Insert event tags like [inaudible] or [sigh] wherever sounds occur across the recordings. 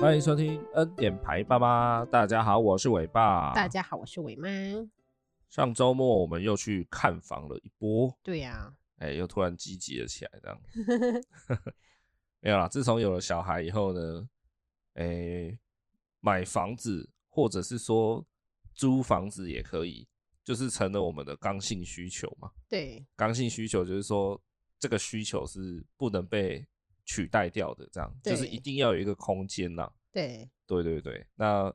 [laughs] 欢迎收听恩典牌爸妈，大家好，我是伟爸。大家好，我是伟妈。上周末我们又去看房了一波，对呀、啊，哎、欸，又突然积极了起来，这样。[laughs] 没有啦，自从有了小孩以后呢，哎、欸，买房子或者是说租房子也可以，就是成了我们的刚性需求嘛。对，刚性需求就是说这个需求是不能被。取代掉的这样，就是一定要有一个空间呐。对，对对对。那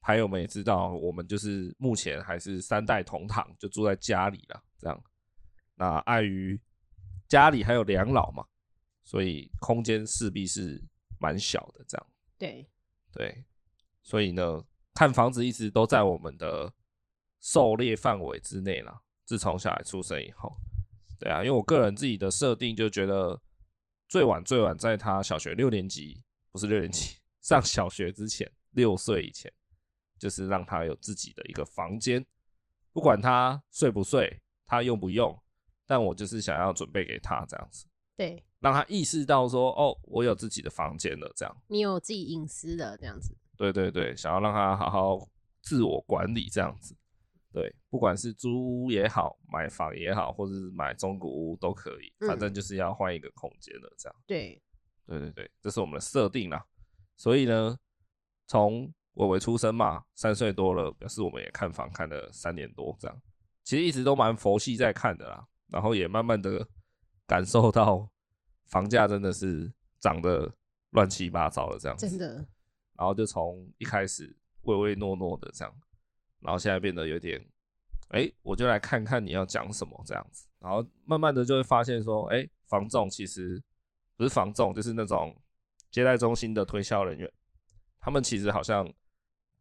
还有们也知道，我们就是目前还是三代同堂，就住在家里了。这样，那碍于家里还有两老嘛，所以空间势必是蛮小的。这样，对对。所以呢，看房子一直都在我们的狩猎范围之内了。自从小孩出生以后，对啊，因为我个人自己的设定就觉得。最晚最晚在他小学六年级，不是六年级，上小学之前，六岁以前，就是让他有自己的一个房间，不管他睡不睡，他用不用，但我就是想要准备给他这样子，对，让他意识到说，哦，我有自己的房间了，这样，你有自己隐私的这样子，对对对，想要让他好好自我管理这样子。对，不管是租屋也好，买房也好，或者是买中古屋都可以，反正就是要换一个空间的这样。对，对对对，这是我们的设定啦。所以呢，从伟伟出生嘛，三岁多了，表示我们也看房看了三年多这样。其实一直都蛮佛系在看的啦，然后也慢慢的感受到房价真的是涨得乱七八糟的这样子。真的。然后就从一开始唯唯诺诺的这样。然后现在变得有点，哎、欸，我就来看看你要讲什么这样子。然后慢慢的就会发现说，哎、欸，房仲其实不是房仲，就是那种接待中心的推销人员，他们其实好像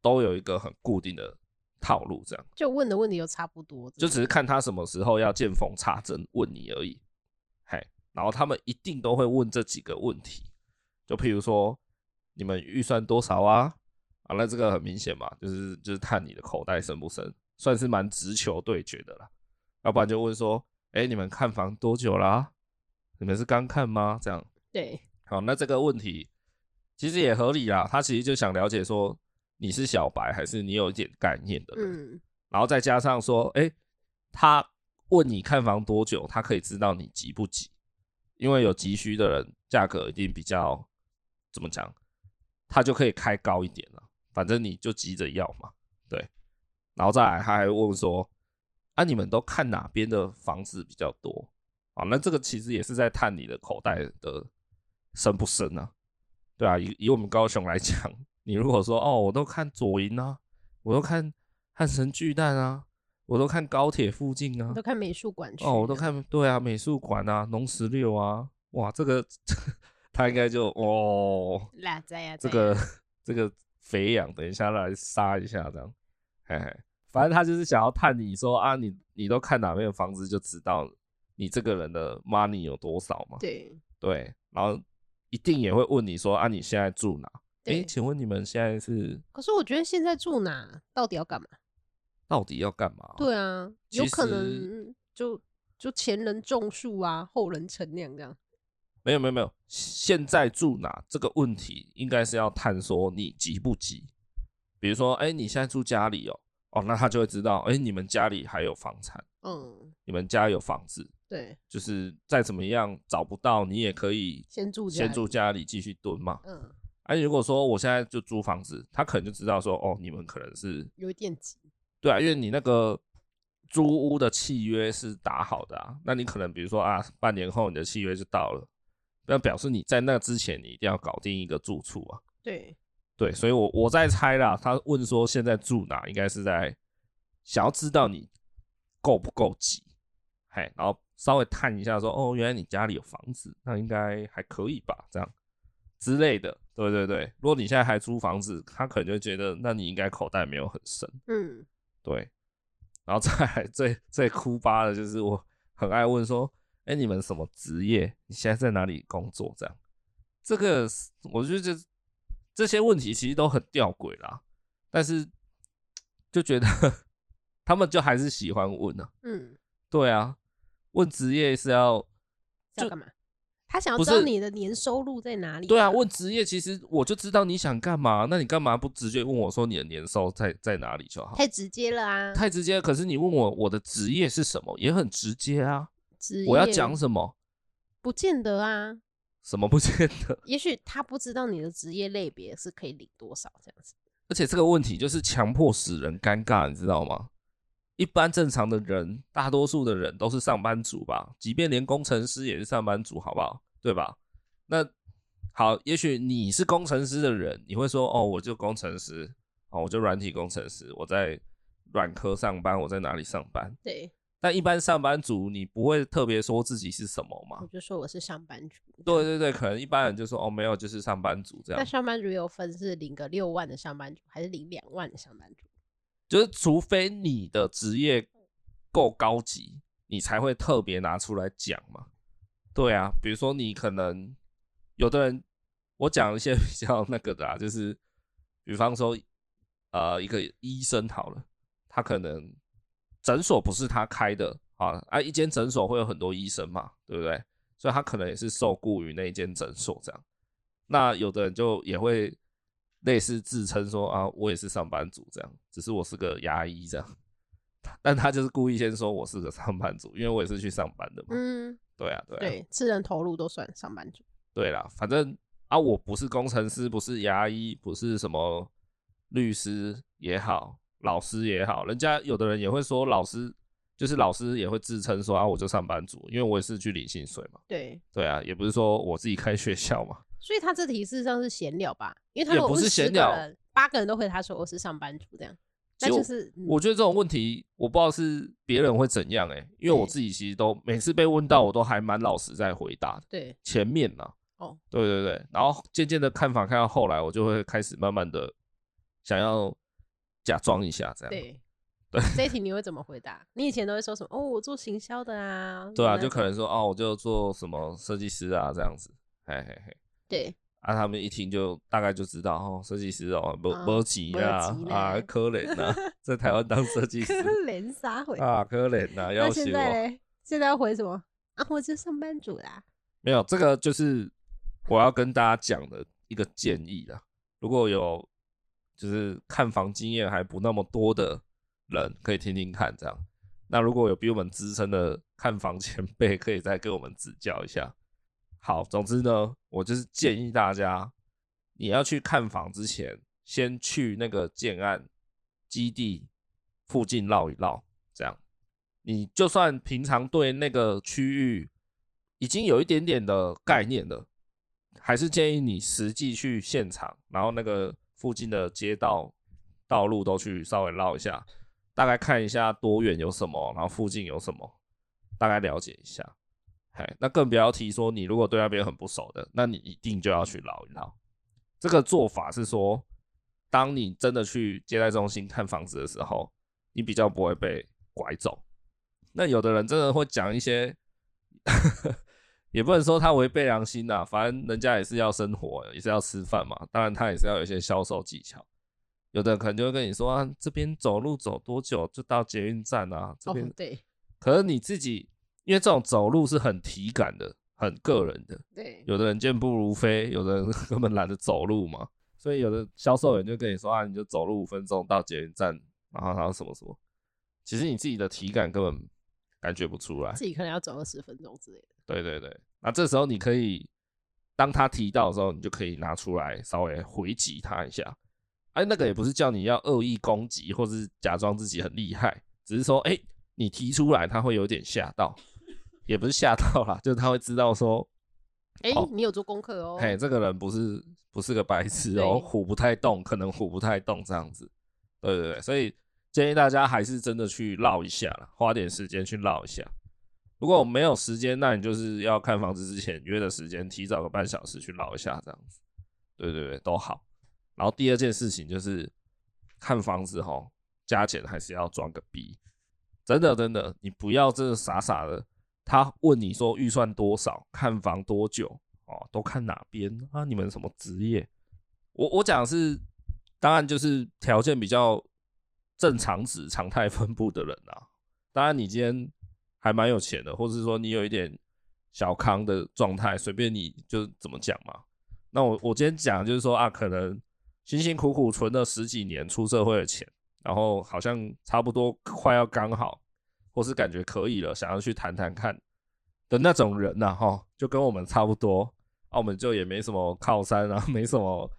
都有一个很固定的套路，这样。就问的问题又差不多，就只是看他什么时候要见缝插针问你而已。嘿，然后他们一定都会问这几个问题，就譬如说，你们预算多少啊？啊，那这个很明显嘛，就是就是看你的口袋深不深，算是蛮直球对决的啦。要不然就问说，哎、欸，你们看房多久啦、啊？你们是刚看吗？这样。对。好，那这个问题其实也合理啦。他其实就想了解说，你是小白还是你有一点概念的人。嗯。然后再加上说，哎、欸，他问你看房多久，他可以知道你急不急，因为有急需的人，价格一定比较怎么讲，他就可以开高一点了。反正你就急着要嘛，对，然后再来，他还问说：“啊，你们都看哪边的房子比较多？”啊，那这个其实也是在探你的口袋的深不深啊？对啊，以以我们高雄来讲，你如果说哦，我都看左营啊，我都看汉神巨蛋啊，我都看高铁附近啊，都看美术馆哦，我都看对啊，美术馆啊，农十六啊，哇，这个 [laughs] 他应该就哦，[laughs] 这个这个。肥羊，等一下来杀一下，这样，嘿嘿，反正他就是想要探你说啊，你你都看哪边的房子，就知道你这个人的 money 有多少嘛。对对，然后一定也会问你说啊，你现在住哪？哎、欸，请问你们现在是？可是我觉得现在住哪，到底要干嘛？到底要干嘛？对啊，有可能就就前人种树啊，后人乘凉这样。没有没有没有，现在住哪这个问题应该是要探索你急不急。比如说，哎，你现在住家里哦，哦，那他就会知道，哎，你们家里还有房产，嗯，你们家有房子，对，就是再怎么样找不到，你也可以先住先住家里继续蹲嘛，嗯。哎，如果说我现在就租房子，他可能就知道说，哦，你们可能是有点急，对啊，因为你那个租屋的契约是打好的啊，那你可能比如说啊，半年后你的契约就到了。那表示你在那之前，你一定要搞定一个住处啊。对，对，所以我我在猜啦。他问说现在住哪，应该是在想要知道你够不够急。嘿，然后稍微探一下说，哦，原来你家里有房子，那应该还可以吧？这样之类的，对对对。如果你现在还租房子，他可能就觉得，那你应该口袋没有很深，嗯，对。然后再来最最哭巴的就是，我很爱问说，哎，你们什么职业？你现在在哪里工作？这样，这个我觉得这些问题其实都很吊诡啦，但是就觉得他们就还是喜欢问呢、啊。嗯，对啊，问职业是要要干嘛？他想要知道你的年收入在哪里、啊？对啊，问职业其实我就知道你想干嘛，那你干嘛不直接问我说你的年收在在哪里就好？太直接了啊！太直接了。可是你问我我的职业是什么，也很直接啊。职业我要讲什么？不见得啊。什么不见得？[laughs] 也许他不知道你的职业类别是可以领多少这样子。而且这个问题就是强迫使人尴尬，你知道吗？一般正常的人，大多数的人都是上班族吧？即便连工程师也是上班族，好不好？对吧？那好，也许你是工程师的人，你会说：“哦，我就工程师，哦，我就软体工程师，我在软科上班，我在哪里上班？”对。但一般上班族，你不会特别说自己是什么吗？我就说我是上班族。对对对，可能一般人就说哦，没有，就是上班族这样。那上班族有分是领个六万的上班族，还是领两万的上班族？就是除非你的职业够高级，你才会特别拿出来讲嘛。对啊，比如说你可能有的人，我讲一些 [laughs] 比较那个的啊，就是比方说呃，一个医生好了，他可能。诊所不是他开的啊，啊，一间诊所会有很多医生嘛，对不对？所以他可能也是受雇于那一间诊所这样。那有的人就也会类似自称说啊，我也是上班族这样，只是我是个牙医这样。但他就是故意先说我是个上班族，因为我也是去上班的嘛。嗯，对啊，对啊，对，吃人头路都算上班族。对啦，反正啊，我不是工程师，不是牙医，不是什么律师也好。老师也好，人家有的人也会说老师，就是老师也会自称说啊，我就上班族，因为我也是去领薪水嘛。对对啊，也不是说我自己开学校嘛。所以他这题事实上是闲聊吧？因为他如果是闲聊，八个人都回答说我是上班族这样。那就是我觉得这种问题，我不知道是别人会怎样哎、欸，因为我自己其实都每次被问到，我都还蛮老实在回答的。对，前面呢，哦，对对对，然后渐渐的看法看到后来，我就会开始慢慢的想要。假装一下这样，对 [laughs] 对，这一题你会怎么回答？你以前都会说什么？哦，我做行销的啊。[laughs] 对啊，就可能说哦，我就做什么设计师啊这样子，嘿嘿嘿。对，啊，他们一听就大概就知道哦，设计师哦，不不急啊啊，可怜呐，[laughs] 在台湾当设计师，可怜啥回啊？可怜呐，要求我。现在现在要回什么啊？我是上班族啦。没有，这个就是我要跟大家讲的一个建议啦。如果有。就是看房经验还不那么多的人，可以听听看这样。那如果有比我们资深的看房前辈，可以再给我们指教一下。好，总之呢，我就是建议大家，你要去看房之前，先去那个建案基地附近绕一绕，这样。你就算平常对那个区域已经有一点点的概念了，还是建议你实际去现场，然后那个。附近的街道、道路都去稍微绕一下，大概看一下多远有什么，然后附近有什么，大概了解一下。嘿，那更不要提说你如果对那边很不熟的，那你一定就要去绕一绕。这个做法是说，当你真的去接待中心看房子的时候，你比较不会被拐走。那有的人真的会讲一些。也不能说他违背良心呐，反正人家也是要生活，也是要吃饭嘛。当然，他也是要有一些销售技巧。有的人可能就会跟你说啊，这边走路走多久就到捷运站啊？这边、哦、对。可是你自己，因为这种走路是很体感的，很个人的。对。有的人健步如飞，有的人 [laughs] 根本懒得走路嘛。所以有的销售员就跟你说啊，你就走路五分钟到捷运站，然后然后什么什么。其实你自己的体感根本感觉不出来，自己可能要走二十分钟之类的。对对对，那这时候你可以，当他提到的时候，你就可以拿出来稍微回击他一下。哎，那个也不是叫你要恶意攻击，或是假装自己很厉害，只是说，哎，你提出来，他会有点吓到，也不是吓到啦，就是他会知道说，哎，你有做功课哦。嘿，这个人不是不是个白痴哦，唬不太动，可能唬不太动这样子。对对对，所以建议大家还是真的去绕一下啦，花点时间去绕一下。如果我没有时间，那你就是要看房子之前约的时间，提早个半小时去捞一下，这样子。对对对，都好。然后第二件事情就是看房子齁，加减还是要装个逼。真的真的，你不要真的傻傻的。他问你说预算多少，看房多久哦，都看哪边啊？你们什么职业？我我讲是，当然就是条件比较正常值、常态分布的人啊。当然你今天还蛮有钱的，或者是说你有一点小康的状态，随便你就怎么讲嘛。那我我今天讲就是说啊，可能辛辛苦苦存了十几年出社会的钱，然后好像差不多快要刚好。或是感觉可以了，想要去谈谈看的那种人呐，哈，就跟我们差不多，啊，我们就也没什么靠山啊，没什么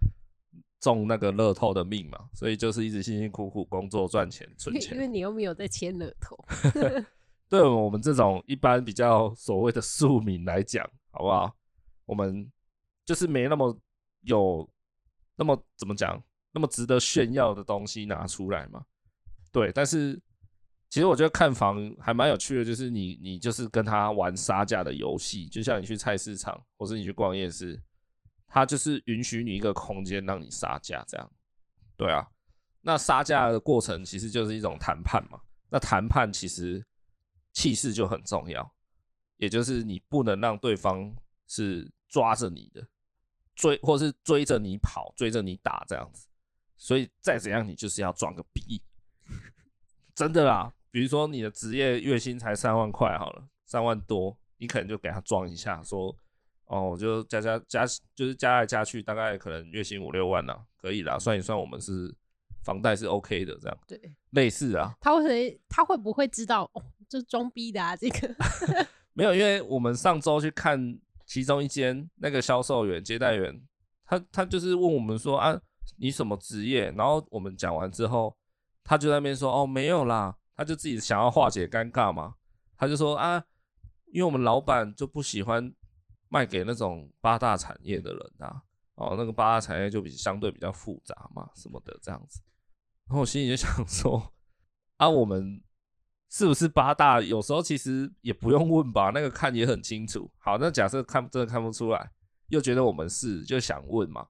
中那个乐透的命嘛，所以就是一直辛辛苦苦工作赚钱存钱。因为你又没有在签乐透，[laughs] [laughs] 对我们这种一般比较所谓的庶民来讲，好不好？我们就是没那么有那么怎么讲，那么值得炫耀的东西拿出来嘛。对，但是。其实我觉得看房还蛮有趣的，就是你你就是跟他玩杀价的游戏，就像你去菜市场或是你去逛夜市，他就是允许你一个空间让你杀价这样。对啊，那杀价的过程其实就是一种谈判嘛。那谈判其实气势就很重要，也就是你不能让对方是抓着你的追，或是追着你跑，追着你打这样子。所以再怎样，你就是要装个逼，[laughs] 真的啦。比如说你的职业月薪才三万块好了，三万多，你可能就给他装一下，说哦，我就加加加，就是加来加去，大概可能月薪五六万啦，可以啦，算一算我们是房贷是 OK 的这样，对，类似啊。他会他会不会知道哦？就是装逼的啊，这个 [laughs] 没有，因为我们上周去看其中一间那个销售员接待员，他他就是问我们说啊，你什么职业？然后我们讲完之后，他就在那边说哦，没有啦。他就自己想要化解尴尬嘛，他就说啊，因为我们老板就不喜欢卖给那种八大产业的人啊，哦，那个八大产业就比相对比较复杂嘛，什么的这样子。然后我心里就想说，啊，我们是不是八大？有时候其实也不用问吧，那个看也很清楚。好，那假设看真的看不出来，又觉得我们是，就想问嘛。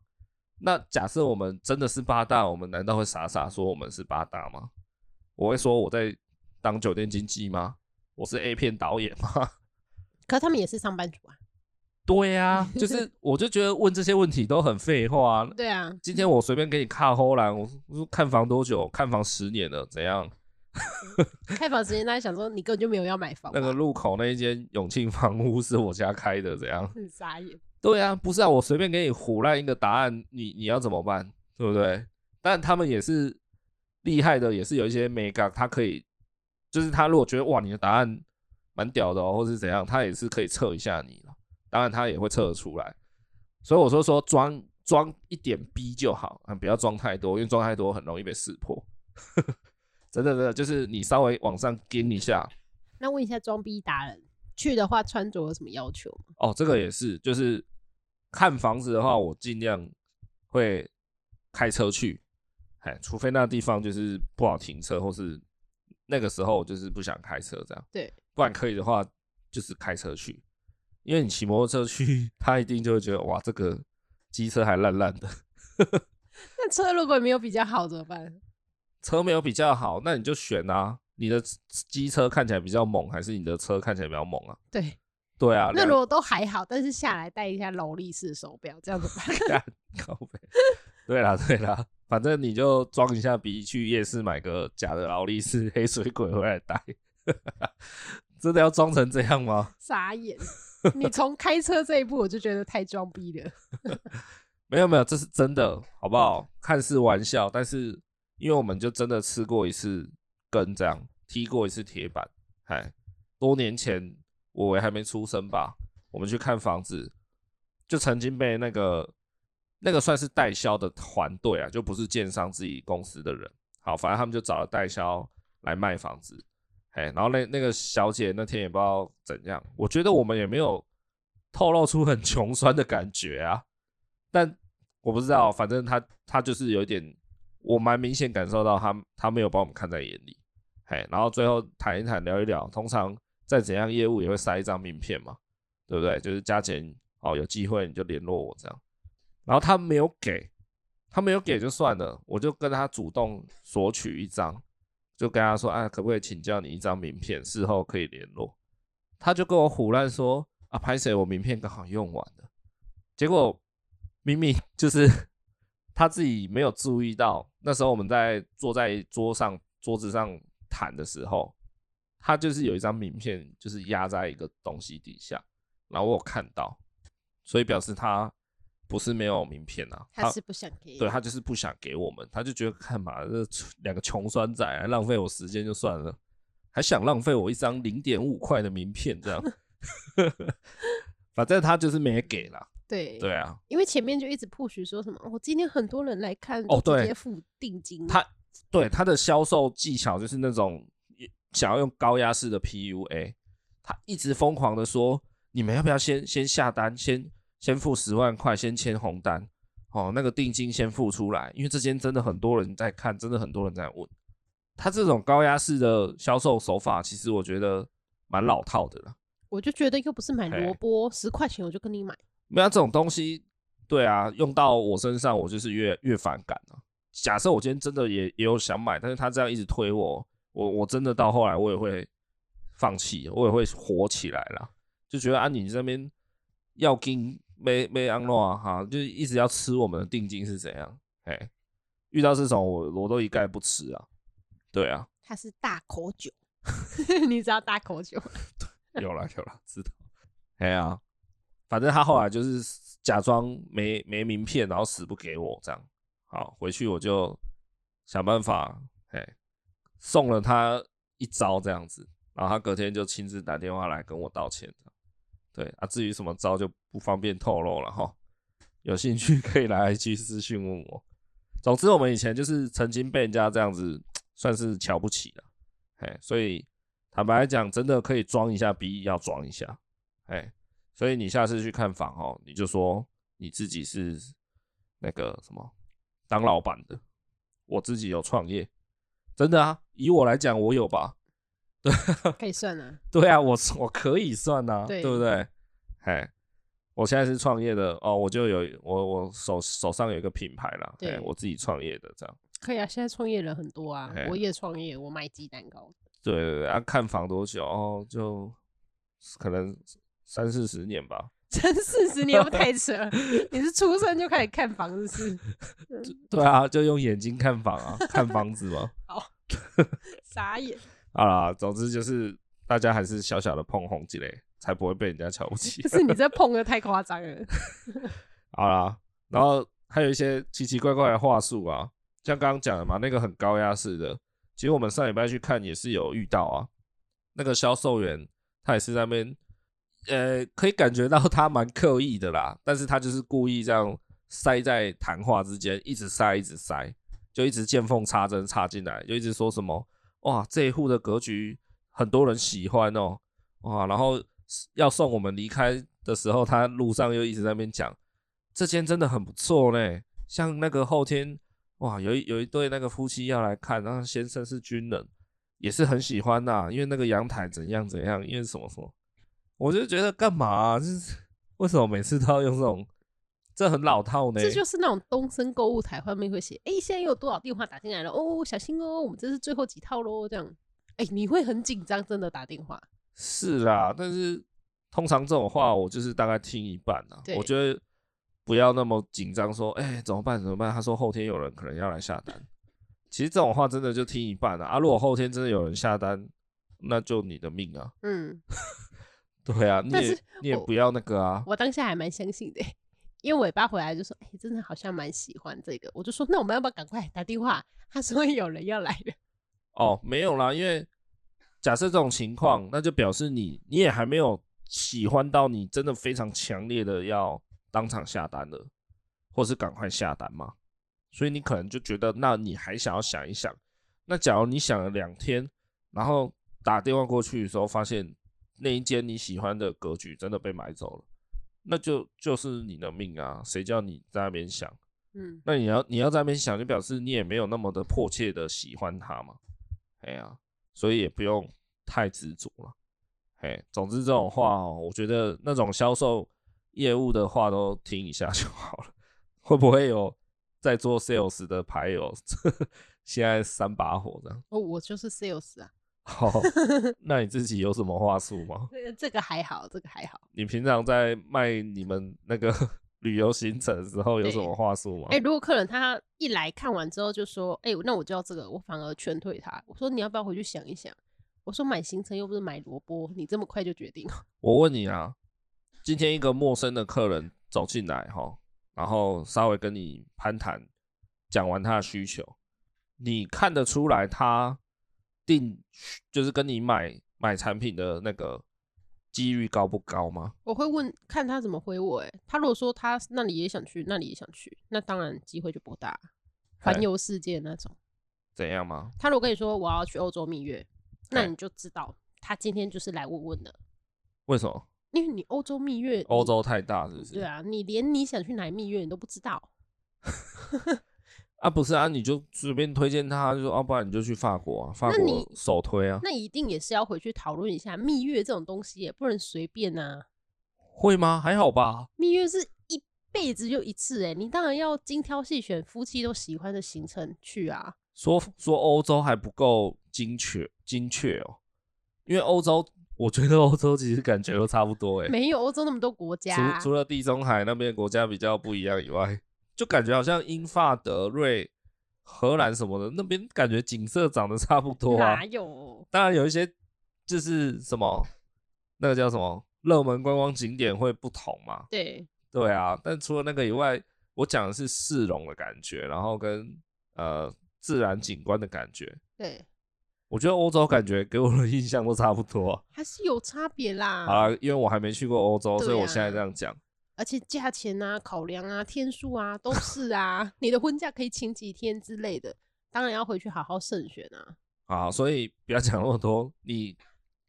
那假设我们真的是八大，我们难道会傻傻说我们是八大吗？我会说我在当酒店经纪吗？我是 A 片导演吗？[laughs] 可他们也是上班族啊。对呀、啊，[laughs] 就是我就觉得问这些问题都很废话。对啊，今天我随便给你看后来，我说看房多久？看房十年了，怎样？[laughs] 开房时间，大家想说你根本就没有要买房。那个路口那一间永庆房屋是我家开的，怎样？[laughs] 很傻眼。对啊，不是啊，我随便给你胡烂一个答案，你你要怎么办？对不对？但他们也是。厉害的也是有一些美感，他可以，就是他如果觉得哇，你的答案蛮屌的哦，或是怎样，他也是可以测一下你了。当然他也会测得出来，所以我说说装装一点逼就好啊，不要装太多，因为装太多很容易被识破。[laughs] 真的真的，就是你稍微往上跟一下。那问一下装逼达人，去的话穿着有什么要求？哦，这个也是，就是看房子的话，我尽量会开车去。哎，除非那地方就是不好停车，或是那个时候就是不想开车这样。对，不然可以的话，就是开车去，因为你骑摩托车去，[laughs] 他一定就会觉得哇，这个机车还烂烂的。[laughs] 那车如果没有比较好怎么办？[laughs] 车没有比较好，那你就选啊，你的机车看起来比较猛，还是你的车看起来比较猛啊？对，对啊。那如果都还好，但是下来戴一下劳力士手表，这样子吧？靠北。对啦，对啦。反正你就装一下逼，去夜市买个假的劳力士黑水鬼回来戴，真的要装成这样吗？傻眼！[laughs] 你从开车这一步我就觉得太装逼了。[laughs] 没有没有，这是真的，好不好？看似玩笑，但是因为我们就真的吃过一次根，这样踢过一次铁板。哎，多年前我还没出生吧，我们去看房子，就曾经被那个。那个算是代销的团队啊，就不是建商自己公司的人。好，反正他们就找了代销来卖房子。哎，然后那那个小姐那天也不知道怎样，我觉得我们也没有透露出很穷酸的感觉啊。但我不知道，反正她她就是有一点，我蛮明显感受到她她没有把我们看在眼里。哎，然后最后谈一谈聊一聊，通常再怎样业务也会塞一张名片嘛，对不对？就是加钱哦，有机会你就联络我这样。然后他没有给，他没有给就算了，我就跟他主动索取一张，就跟他说，哎，可不可以请教你一张名片，事后可以联络。他就跟我胡乱说，啊，拍谁，我名片刚好用完了。结果明明就是 [laughs] 他自己没有注意到，那时候我们在坐在桌上桌子上谈的时候，他就是有一张名片，就是压在一个东西底下，然后我有看到，所以表示他。不是没有名片啊，他是不想给，对，他就是不想给我们，他就觉得看嘛这两个穷酸仔啊浪费我时间就算了，还想浪费我一张零点五块的名片这样，[laughs] 反正他就是没给啦。对对啊，因为前面就一直 push 说什么，我今天很多人来看，哦，直接付定金。他对他的销售技巧就是那种想要用高压式的 PUA，他一直疯狂的说，你们要不要先先下单先。先付十万块，先签红单，哦，那个定金先付出来，因为这间真的很多人在看，真的很多人在问。他这种高压式的销售手法，其实我觉得蛮老套的了。我就觉得又不是买萝卜，十块钱我就跟你买。没有这种东西，对啊，用到我身上，我就是越越反感了。假设我今天真的也也有想买，但是他这样一直推我，我我真的到后来我也会放弃，我也会火起来了，就觉得啊，你这边要跟。没没安诺啊哈，就一直要吃我们的定金是怎样？哎，遇到这种我我都一概不吃啊。对啊，他是大口酒，[laughs] 你知道大口酒？[laughs] 有了有了，知道。哎呀，反正他后来就是假装没没名片，然后死不给我这样。好，回去我就想办法，哎，送了他一招这样子，然后他隔天就亲自打电话来跟我道歉。对啊，至于什么招就不方便透露了哈。有兴趣可以来 IG 私讯问我。总之，我们以前就是曾经被人家这样子 [tsk] 算是瞧不起了，哎，所以坦白来讲，真的可以装一下逼，要装一下，哎，所以你下次去看房哦，你就说你自己是那个什么当老板的，我自己有创业，真的啊，以我来讲，我有吧。对，[laughs] 可以算啊。对啊，我我可以算啊，对，对不对？嘿，我现在是创业的哦，我就有我我手手上有一个品牌啦，对，我自己创业的这样。可以啊，现在创业人很多啊，我也创业，我卖鸡蛋糕。对对对，啊，看房多久哦？就可能三四十年吧。[laughs] 三四十年不太扯，[laughs] 你是出生就开始看房子是？[laughs] 对啊，就用眼睛看房啊，看房子嘛。好，傻眼。好啦，总之就是大家还是小小的碰红之类，才不会被人家瞧不起。[laughs] 可是你这碰的太夸张了。[laughs] 好啦，然后还有一些奇奇怪怪的话术啊，像刚刚讲的嘛，那个很高压式的，其实我们上礼拜去看也是有遇到啊。那个销售员他也是在那边，呃，可以感觉到他蛮刻意的啦，但是他就是故意这样塞在谈话之间，一直塞，一直塞，就一直见缝插针插进来，就一直说什么。哇，这一户的格局很多人喜欢哦，哇，然后要送我们离开的时候，他路上又一直在那边讲，这间真的很不错呢。像那个后天，哇，有一有一对那个夫妻要来看，然后先生是军人，也是很喜欢呐，因为那个阳台怎样怎样，因为什么什么，我就觉得干嘛啊，[laughs] 就是为什么每次都要用这种？这很老套呢，这就是那种东森购物台后面会写，哎，现在有多少电话打进来了？哦，小心哦，我们这是最后几套喽，这样，哎，你会很紧张，真的打电话。是啦，但是通常这种话我就是大概听一半啊。我觉得不要那么紧张，说，哎，怎么办？怎么办？他说后天有人可能要来下单，其实这种话真的就听一半啊。啊，如果后天真的有人下单，那就你的命啊。嗯，[laughs] 对啊，你也你也不要那个啊。我当下还蛮相信的。因为尾巴回来就说：“哎、欸，真的好像蛮喜欢这个。”我就说：“那我们要不要赶快打电话？”他说：“有人要来的。”哦，没有啦，因为假设这种情况，那就表示你你也还没有喜欢到你真的非常强烈的要当场下单了，或是赶快下单嘛。所以你可能就觉得，那你还想要想一想。那假如你想了两天，然后打电话过去的时候，发现那一间你喜欢的格局真的被买走了。那就就是你的命啊，谁叫你在那边想？嗯，那你要你要在那边想，就表示你也没有那么的迫切的喜欢它嘛。哎呀，所以也不用太执着了。嘿，总之这种话哦，我觉得那种销售业务的话都听一下 [laughs] 就好了。会不会有在做 sales 的牌友？现在三把火这样？哦，我就是 sales 啊。好 [laughs] [laughs] 那你自己有什么话术吗？这个还好，这个还好。你平常在卖你们那个旅游行程的时候有什么话术吗？哎、欸，如果客人他一来看完之后就说：“哎、欸，那我就要这个。”我反而劝退他。我说：“你要不要回去想一想？”我说：“买行程又不是买萝卜，你这么快就决定？”我问你啊，今天一个陌生的客人走进来哈，然后稍微跟你攀谈，讲完他的需求，你看得出来他定就是跟你买买产品的那个几率高不高吗？我会问看他怎么回我。哎，他如果说他那里也想去，那里也想去，那当然机会就不大，环游世界那种。怎样吗？他如果跟你说我要去欧洲蜜月。那你就知道他今天就是来问问的。为什么？因为你欧洲蜜月，欧洲太大，是不是？对啊，你连你想去哪蜜月你都不知道。[laughs] 啊，不是啊，你就随便推荐他，就说啊，不然你就去法国啊，法国首推啊。那一定也是要回去讨论一下蜜月这种东西，也不能随便啊。会吗？还好吧。蜜月是一辈子就一次，哎，你当然要精挑细选，夫妻都喜欢的行程去啊。说说欧洲还不够精确精确哦，因为欧洲，我觉得欧洲其实感觉都差不多哎，没有欧洲那么多国家，除除了地中海那边国家比较不一样以外，就感觉好像英法德瑞、荷兰什么的那边感觉景色长得差不多啊。哪有？当然有一些就是什么那个叫什么热门观光景点会不同嘛。对对啊，但除了那个以外，我讲的是市容的感觉，然后跟呃。自然景观的感觉，对，我觉得欧洲感觉给我的印象都差不多，还是有差别啦。好啦，因为我还没去过欧洲，所以我现在这样讲。而且价钱啊、考量啊、天数啊，都是啊。你的婚假可以请几天之类的，当然要回去好好慎选啊。啊，所以不要讲那么多，你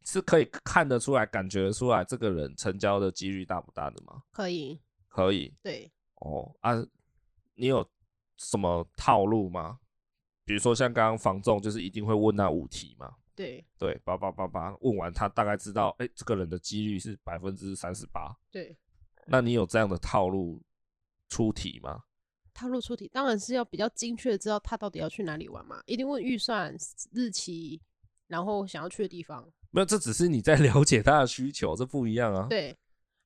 是可以看得出来、感觉得出来这个人成交的几率大不大的吗？可以，可以。对，哦啊，你有什么套路吗？比如说像刚刚房仲，就是一定会问那五题嘛。对对，八八八八问完，他大概知道，哎、欸，这个人的几率是百分之三十八。对，那你有这样的套路出题吗？套路出题当然是要比较精确的知道他到底要去哪里玩嘛，一定问预算、日期，然后想要去的地方。没有，这只是你在 [laughs] 了解他的需求，这不一样啊。对，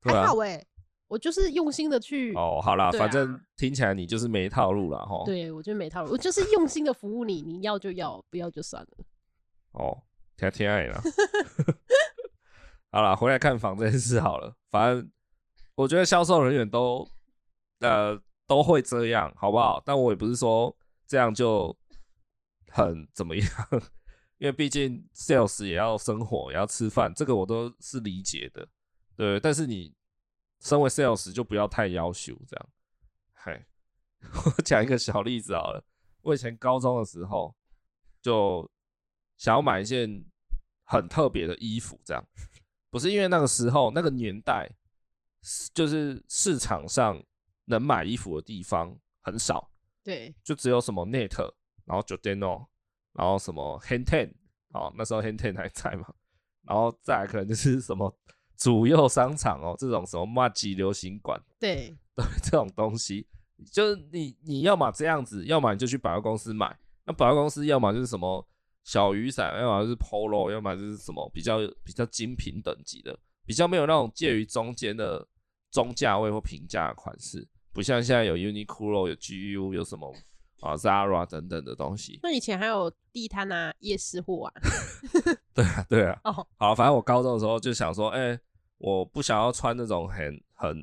对啊、还好哎、欸。我就是用心的去哦，好啦，啊、反正听起来你就是没套路了哈。对，我觉得没套路，我就是用心的服务你，你要就要，不要就算了。[laughs] 哦，挺挺爱了。[laughs] 好了，回来看房这件事好了。反正我觉得销售人员都呃都会这样，好不好？但我也不是说这样就很怎么样，[laughs] 因为毕竟 sales 也要生活，也要吃饭，这个我都是理解的。对，但是你。身为 sales 就不要太要求这样，嗨，[laughs] 我讲一个小例子好了。我以前高中的时候就想要买一件很特别的衣服，这样不是因为那个时候那个年代，就是市场上能买衣服的地方很少，对，就只有什么 Net，然后 Giordano，然后什么 Hang Ten，哦，那时候 Hang Ten 还在嘛，然后再来可能就是什么。主要商场哦，这种什么麻吉流行馆，对 [laughs] 对，这种东西，就是你你要么这样子，要么你就去百货公司买。那百货公司要么就是什么小雨伞，要么就是 Polo，要么就是什么比较比较精品等级的，比较没有那种介于中间的中价位或平价的款式，不像现在有 Uniqlo、有 GU、有什么啊 Zara 等等的东西。那以前还有地摊啊、夜市货啊。[laughs] 对啊，对啊。哦，oh. 好，反正我高中的时候就想说，哎、欸。我不想要穿那种很很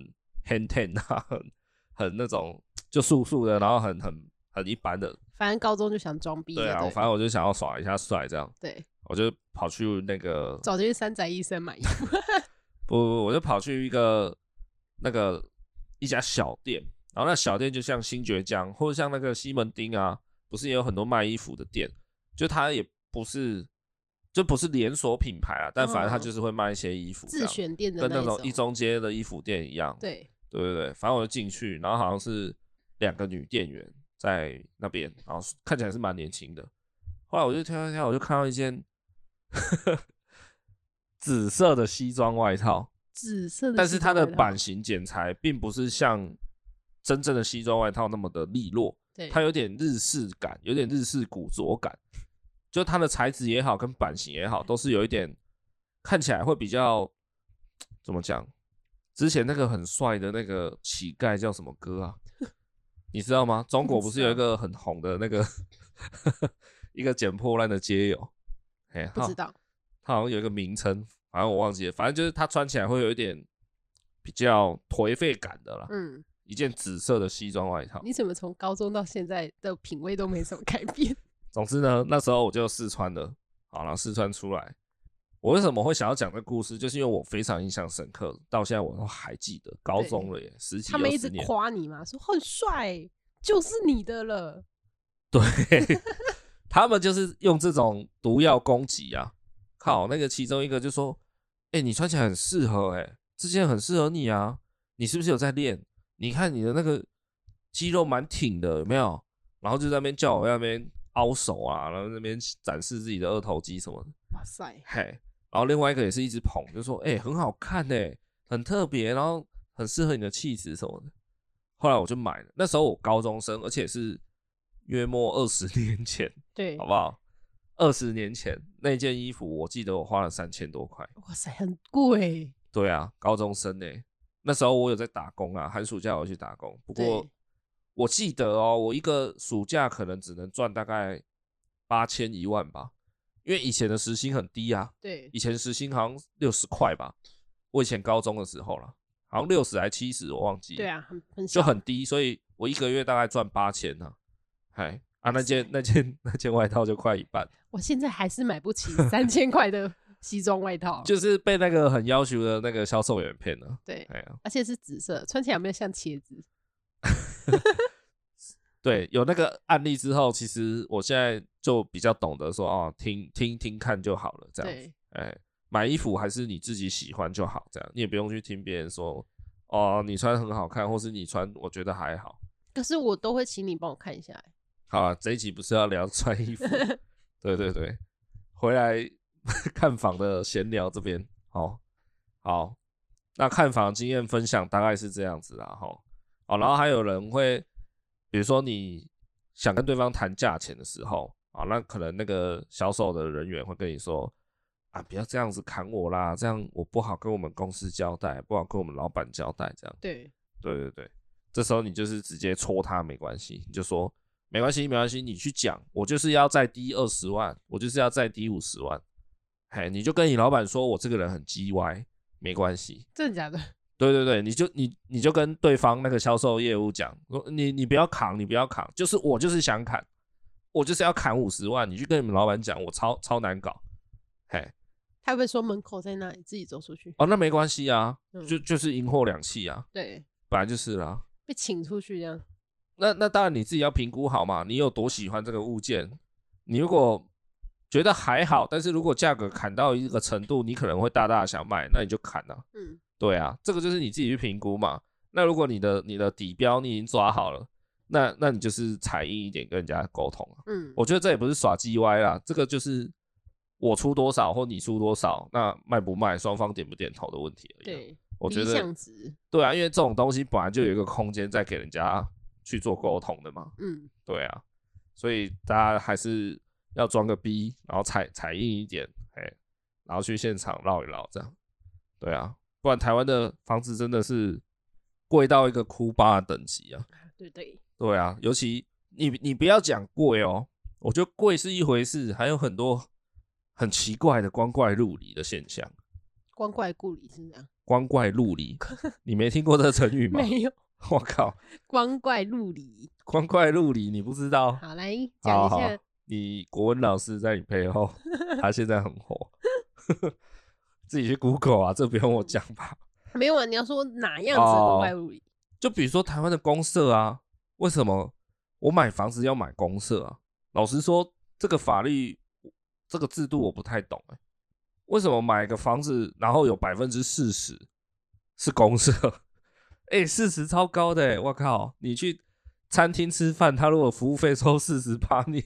Hang Ten 啊，很很那种就素素的，然后很很很一般的。反正高中就想装逼。对啊，对反正我就想要耍一下帅，这样。对。我就跑去那个。找这些三宅医生买衣服。[laughs] 不不不，我就跑去一个那个一家小店，然后那小店就像新爵江或者像那个西门町啊，不是也有很多卖衣服的店？就它也不是。就不是连锁品牌啊，但反正他就是会卖一些衣服，自选店的，跟那种一中街的衣服店一样。对，对对对，反正我就进去，然后好像是两个女店员在那边，然后看起来是蛮年轻的。后来我就挑挑挑，我就看到一件，[laughs] 紫色的西装外套，紫色的，但是它的版型剪裁并不是像真正的西装外套那么的利落，对，它有点日式感，有点日式古着感，就它的材质也好，跟版型也好，都是有一点看起来会比较怎么讲？之前那个很帅的那个乞丐叫什么歌啊？你知道吗？中国不是有一个很红的那个 [laughs] 一个捡破烂的街友？哎，不知道，他好像有一个名称，反正我忘记了。反正就是他穿起来会有一点比较颓废感的啦。嗯，一件紫色的西装外套。你怎么从高中到现在的品味都没什么改变？[laughs] 总之呢，那时候我就试穿了，好，然后试穿出来。我为什么会想要讲这个故事？就是因为我非常印象深刻，到现在我都还记得。高中了耶，十几。他们一直夸你嘛，说很帅，就是你的了。对，[laughs] 他们就是用这种毒药攻击啊！靠，那个其中一个就说：“哎、欸，你穿起来很适合，哎，这件很适合你啊！你是不是有在练？你看你的那个肌肉蛮挺的，有没有？”然后就在那边叫我在那边凹手啊，然后那边展示自己的二头肌什么的。哇塞，嘿。然后另外一个也是一直捧，就说：“哎、欸，很好看哎，很特别，然后很适合你的气质什么的。”后来我就买了。那时候我高中生，而且是约莫二十 [laughs] 年前，对，好不好？二十年前那件衣服，我记得我花了三千多块。哇塞，很贵。对啊，高中生呢，那时候我有在打工啊，寒暑假我去打工。不过我记得哦，我一个暑假可能只能赚大概八千一万吧。因为以前的时薪很低啊，对，以前时薪好像六十块吧。我以前高中的时候了，好像六十还七十，我忘记了。对啊，很很就很低，所以我一个月大概赚八千呢。嗨啊，那件那件那件外套就快一半。我现在还是买不起三千块的西装外套，[laughs] 就是被那个很要求的那个销售员骗了。对，哎呀，而且是紫色，穿起来有没有像茄子？[laughs] 对，有那个案例之后，其实我现在就比较懂得说哦，听听听看就好了，这样子。哎，买衣服还是你自己喜欢就好，这样你也不用去听别人说哦，你穿很好看，或是你穿我觉得还好。可是我都会请你帮我看一下。好啊，这一集不是要聊穿衣服？[laughs] 对对对，回来 [laughs] 看房的闲聊这边，好，好，那看房经验分享大概是这样子啦，哈，哦，然后还有人会。比如说你想跟对方谈价钱的时候啊，那可能那个销售的人员会跟你说啊，不要这样子砍我啦，这样我不好跟我们公司交代，不好跟我们老板交代，这样。对，对对对，这时候你就是直接戳他没关系，你就说没关系没关系，你去讲，我就是要再低二十万，我就是要再低五十万，嘿，你就跟你老板说我这个人很叽歪，没关系。真的假的？对对对，你就你你就跟对方那个销售业务讲，说你你不要扛，你不要扛，就是我就是想砍，我就是要砍五十万，你去跟你们老板讲，我超超难搞，嘿，他会说门口在那里，自己走出去？哦，那没关系啊，嗯、就就是赢货两气啊，对，本来就是啦，被请出去这样，那那当然你自己要评估好嘛，你有多喜欢这个物件，你如果觉得还好，但是如果价格砍到一个程度，你可能会大大想卖，那你就砍了，嗯。对啊，这个就是你自己去评估嘛。那如果你的你的底标你已经抓好了，那那你就是踩硬一点跟人家沟通。嗯，我觉得这也不是耍叽歪啦，这个就是我出多少或你出多少，那卖不卖双方点不点头的问题而已。对，我觉得对啊，因为这种东西本来就有一个空间在给人家去做沟通的嘛。嗯，对啊，所以大家还是要装个逼，然后踩踩硬一点，嘿，然后去现场绕一绕，这样。对啊。不然台湾的房子真的是贵到一个哭巴的等级啊！对对对啊，尤其你你不要讲贵哦，我觉得贵是一回事，还有很多很奇怪的光怪陆离的现象。光怪陆离是这样？光怪陆离，[laughs] 你没听过这个成语吗？没有。[laughs] 我靠！光怪陆离，光怪陆离，你不知道？好，来讲一下。你国文老师在你背后，[laughs] 他现在很火。[laughs] 自己去 Google 啊，这不用我讲吧？没有啊，你要说哪样子光怪陆离？哦，就比如说台湾的公社啊，为什么我买房子要买公社啊？老实说，这个法律这个制度我不太懂哎。为什么买个房子，然后有百分之四十是公设？哎，四十超高的哎！我靠，你去餐厅吃饭，他如果服务费收四十八，你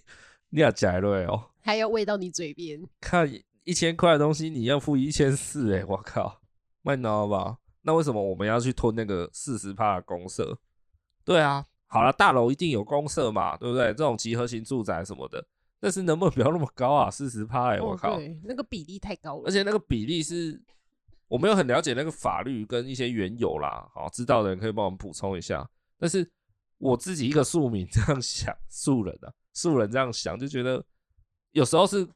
你要假了哦，还要喂到你嘴边，看。一千块的东西，你要付一千四，哎，我靠，卖脑吧？那为什么我们要去吞那个四十趴的公社？对啊，好了，大楼一定有公社嘛，对不对？这种集合型住宅什么的，但是能不能不要那么高啊？四十趴，哎，我靠，对，那个比例太高了，而且那个比例是。我没有很了解那个法律跟一些缘由啦，好，知道的人可以帮我们补充一下。但是我自己一个庶民这样想，庶人啊，庶人这样想就觉得，有时候是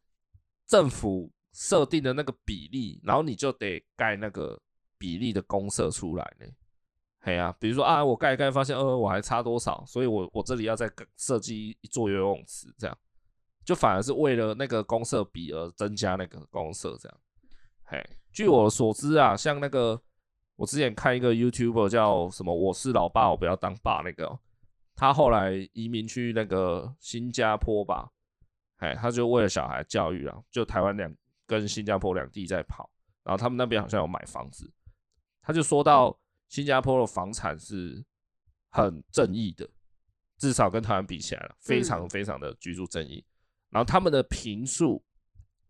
政府设定的那个比例，然后你就得盖那个比例的公社出来呢。嘿啊，比如说啊，我盖一盖发现，呃，我还差多少，所以我我这里要再设计一座游泳池，这样就反而是为了那个公社比而增加那个公社，这样，嘿。据我所知啊，像那个我之前看一个 YouTuber 叫什么“我是老爸，我不要当爸”那个，他后来移民去那个新加坡吧，哎，他就为了小孩教育啊，就台湾两跟新加坡两地在跑，然后他们那边好像有买房子，他就说到新加坡的房产是很正义的，至少跟台湾比起来了，非常非常的居住正义，然后他们的平数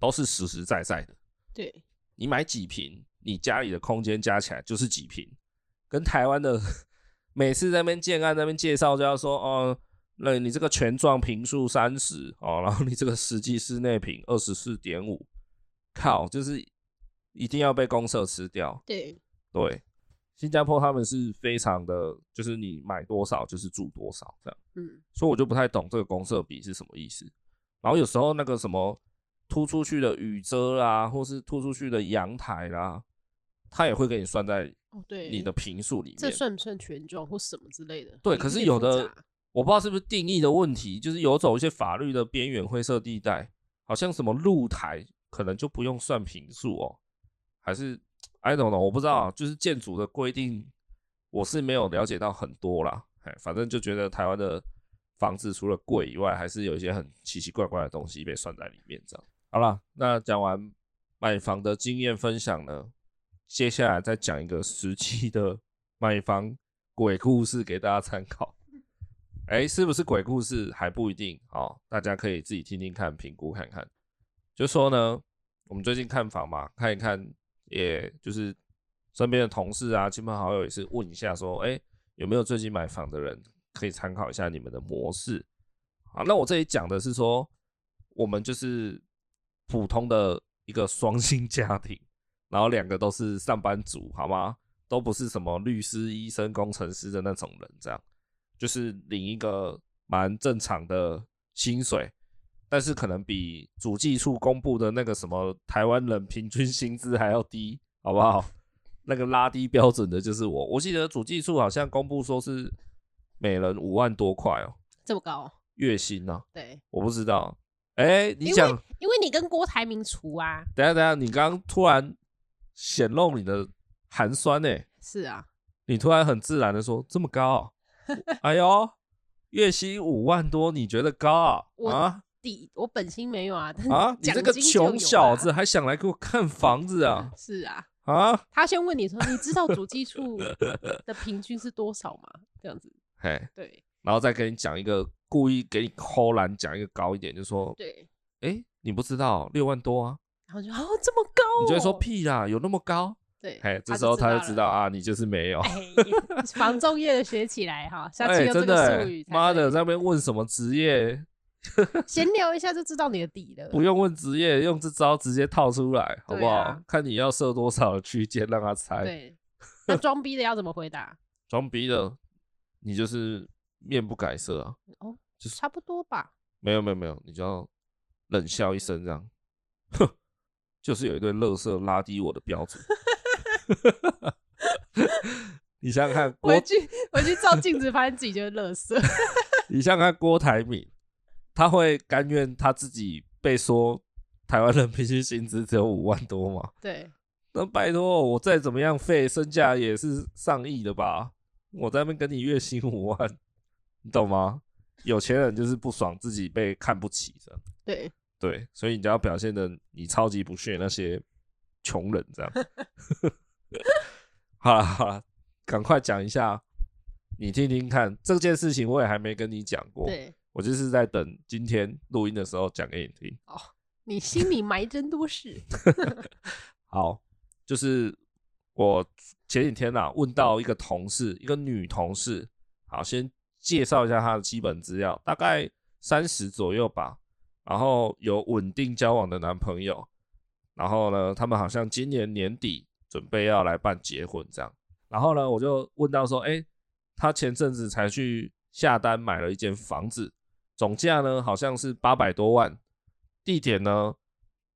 都是实实在在的，对。你买几瓶，你家里的空间加起来就是几瓶，跟台湾的每次在那边建案那边介绍就要说，哦，那你这个全幢坪数三十哦，然后你这个实际室内坪二十四点五，靠，就是一定要被公社吃掉。对对，新加坡他们是非常的，就是你买多少就是住多少这样。嗯，所以我就不太懂这个公社比是什么意思。然后有时候那个什么。突出去的雨遮啦，或是突出去的阳台啦，它也会给你算在哦，对，你的平数里面，这算不算权状或什么之类的？对，可是有的我不知道是不是定义的问题，就是有走一些法律的边缘灰色地带，好像什么露台可能就不用算平数哦，还是 I don't know，我不知道，就是建筑的规定，我是没有了解到很多啦，哎，反正就觉得台湾的房子除了贵以外，还是有一些很奇奇怪怪的东西被算在里面，这样。好了，那讲完买房的经验分享呢，接下来再讲一个实际的买房鬼故事给大家参考。哎、是不是鬼故事还不一定哦，大家可以自己听听看，评估看看。就说呢，我们最近看房嘛，看一看，也就是身边的同事啊、亲朋好友也是问一下，说，哎、有没有最近买房的人可以参考一下你们的模式？好，那我这里讲的是说，我们就是。普通的一个双薪家庭，[laughs] 然后两个都是上班族，好吗？都不是什么律师、医生、工程师的那种人，这样就是领一个蛮正常的薪水，但是可能比主计处公布的那个什么台湾人平均薪资还要低，好不好？[laughs] 那个拉低标准的就是我，我记得主计处好像公布说是每人五万多块哦，这么高？月薪呢？对，我不知道。哎，你讲。因为你跟郭台铭除啊，等下等下，你刚刚突然显露你的寒酸呢、欸？是啊，你突然很自然的说这么高，[laughs] 哎呦，月薪五万多，你觉得高啊？我底我本薪没有啊，啊，你这个穷小子还想来给我看房子啊？[laughs] 是啊，啊，他先问你说，你知道主计处的平均是多少吗？这样子，[laughs] 嘿，对，然后再跟你讲一个故意给你抠懒讲一个高一点，就说，对，哎。你不知道六万多啊？然后就哦这么高、哦，你就会说屁啦，有那么高？对，哎，这时候他就知道啊，你就是没有。欸、房仲业的学起来哈，[laughs] 下次用这个术语。妈、欸、的，在那边问什么职业？[laughs] 闲聊一下就知道你的底了。不用问职业，用这招直接套出来，好不好？啊、看你要设多少的区间让他猜。对，那装逼的要怎么回答？装逼的，你就是面不改色啊。哦，就是差不多吧。没有没有没有，你就要。冷笑一声，这样，哼，就是有一堆乐色拉低我的标准。你想想看，回去回去照镜子，发现自己就是乐色。[laughs] 你想想看，郭台铭，他会甘愿他自己被说台湾人平均薪资只有五万多吗？对。那拜托，我再怎么样废，身价也是上亿的吧？我在那边跟你月薪五万，你懂吗？有钱人就是不爽自己被看不起，这样。对对，所以你就要表现的你超级不屑那些穷人这样。[laughs] 好了好了，赶快讲一下，你听听看这件事情，我也还没跟你讲过。对，我就是在等今天录音的时候讲给你听。哦，你心里埋真多事。[laughs] 好，就是我前几天啊问到一个同事，一个女同事，好，先介绍一下她的基本资料，大概三十左右吧，然后有稳定交往的男朋友，然后呢，他们好像今年年底准备要来办结婚这样，然后呢，我就问到说，哎，她前阵子才去下单买了一间房子，总价呢好像是八百多万，地点呢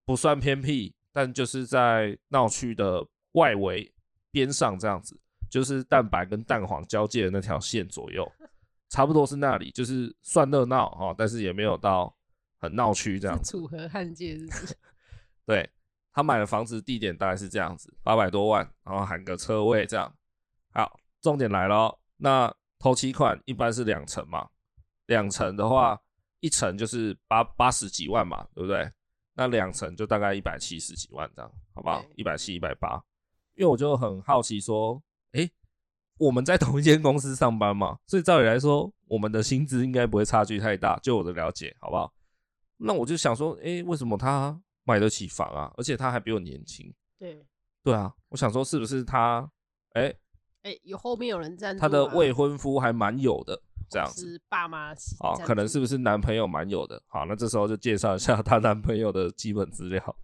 不算偏僻。但就是在闹区的外围边上这样子，就是蛋白跟蛋黄交界的那条线左右，差不多是那里，就是算热闹哈，但是也没有到很闹区这样子。[laughs] 楚河汉界是不是？[laughs] 对，他买的房子地点大概是这样子，八百多万，然后含个车位这样。好，重点来了，那头期款一般是两成嘛，两成的话，一层就是八八十几万嘛，对不对？那两层就大概一百七十几万这样，好不好？一百七、一百八。因为我就很好奇说，我们在同一间公司上班嘛，所以照理来说，我们的薪资应该不会差距太大。就我的了解，好不好？那我就想说，哎、欸，为什么他买得起房啊？而且他还比我年轻。对，对啊，我想说是不是他？哎、欸，诶、欸，有后面有人赞助，他的未婚夫还蛮有的。这样子，爸妈啊，可能是不是男朋友蛮有的？好，那这时候就介绍一下她男朋友的基本资料。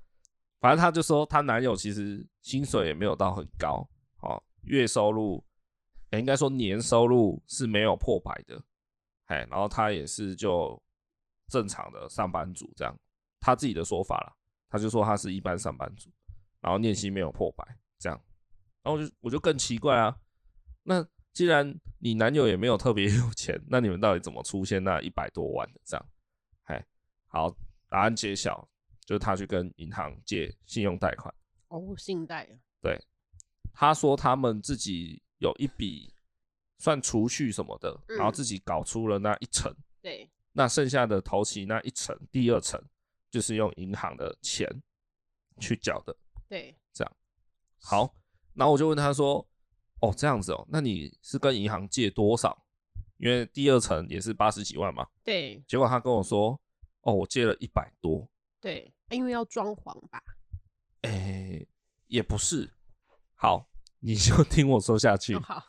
反正她就说，她男友其实薪水也没有到很高，好，月收入，欸、应该说年收入是没有破百的，哎，然后他也是就正常的上班族这样，他自己的说法啦，他就说他是一般上班族，然后年薪没有破百这样，然后我就我就更奇怪啊，那。既然你男友也没有特别 [laughs] 有钱，那你们到底怎么出现那一百多万的这样？哎，好，答案揭晓，就是他去跟银行借信用贷款。哦，信贷。对，他说他们自己有一笔算储蓄什么的，然后自己搞出了那一层。对。那剩下的头期那一层，第二层就是用银行的钱去缴的。对。这样。好，然后我就问他说。哦，这样子哦，那你是跟银行借多少？因为第二层也是八十几万嘛。对。结果他跟我说，哦，我借了一百多。对，因为要装潢吧。哎、欸，也不是。好，你就 [laughs] 听我说下去。哦、好。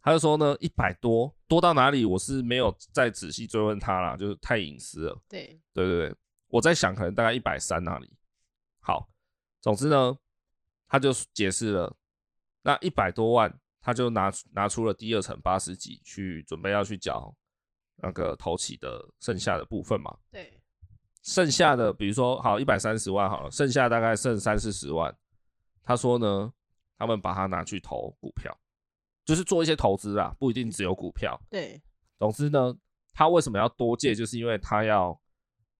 他就说呢，一百多，多到哪里？我是没有再仔细追问他啦，就是太隐私了。对。对对对，我在想，可能大概一百三那里。好，总之呢，他就解释了，那一百多万。他就拿拿出了第二层八十几去准备要去缴那个头起的剩下的部分嘛。对，剩下的比如说好一百三十万好了，剩下大概剩三四十万。他说呢，他们把它拿去投股票，就是做一些投资啊，不一定只有股票。对，总之呢，他为什么要多借，就是因为他要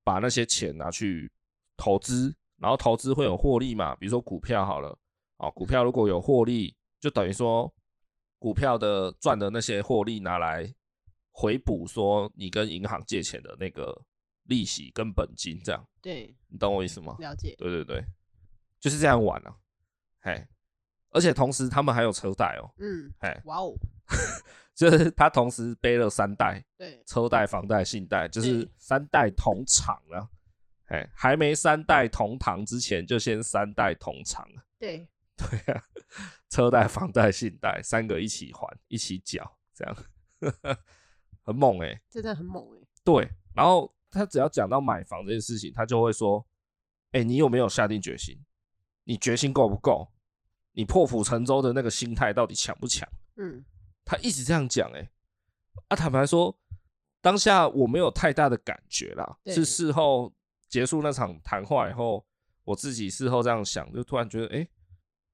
把那些钱拿去投资，然后投资会有获利嘛，比如说股票好了，啊，股票如果有获利，就等于说。股票的赚的那些获利拿来回补，说你跟银行借钱的那个利息跟本金，这样，对，你懂我意思吗？了解。对对对，就是这样玩啊，嘿，而且同时他们还有车贷哦，嗯，哎，哇哦，就是他同时背了三贷，对，车贷、房贷、信贷，就是三代同偿啊，哎，还没三代同堂之前，就先三代同偿了，对。对啊，车贷、房贷、信贷三个一起还，一起缴，这样很猛哎、欸，真的很猛哎、欸。对，然后他只要讲到买房这件事情，他就会说：“哎、欸，你有没有下定决心？你决心够不够？你破釜沉舟的那个心态到底强不强？”嗯，他一直这样讲哎、欸。啊，坦白说，当下我没有太大的感觉啦，是事后结束那场谈话以后，我自己事后这样想，就突然觉得哎。欸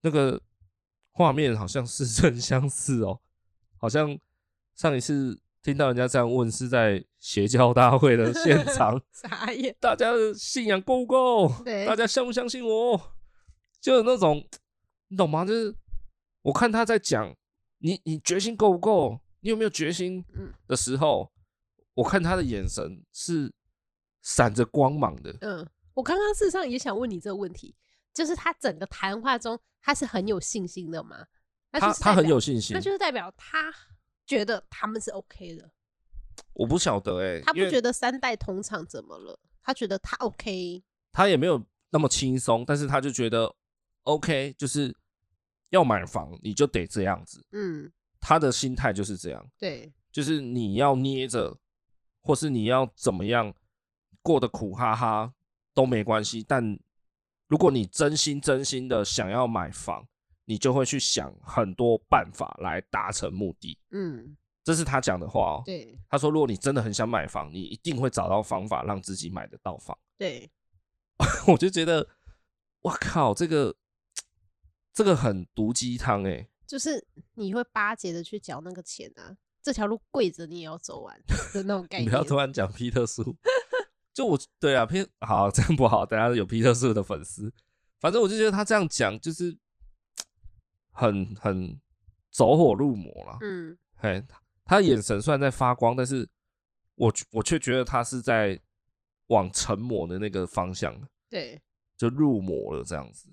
那个画面好像似曾相似哦，好像上一次听到人家这样问是在邪教大会的现场。[laughs] 大家的信仰够不够？对，大家相不相信我？就有那种，你懂吗？就是我看他在讲你，你决心够不够？你有没有决心？嗯，的时候，我看他的眼神是闪着光芒的。嗯，我刚刚事实上也想问你这个问题。就是他整个谈话中，他是很有信心的吗？他他很有信心，那就是代表他觉得他们是 OK 的。我不晓得哎、欸，他不觉得三代同场怎么了？他觉得他 OK。他也没有那么轻松，但是他就觉得 OK，就是要买房你就得这样子。嗯，他的心态就是这样。对，就是你要捏着，或是你要怎么样过得苦哈哈都没关系。但如果你真心真心的想要买房，你就会去想很多办法来达成目的。嗯。这是他讲的话哦。对，他说：“如果你真的很想买房，你一定会找到方法让自己买得到房。”对，[laughs] 我就觉得，哇靠，这个这个很毒鸡汤哎，就是你会巴结的去缴那个钱啊，这条路跪着你也要走完 [laughs] 的那种概念。你不要突然讲皮特叔，[laughs] 就我对啊，皮好这样不好，等下有皮特叔的粉丝，反正我就觉得他这样讲就是很很走火入魔了。嗯，嘿。他眼神虽然在发光，但是我我却觉得他是在往成魔的那个方向，对，就入魔了这样子。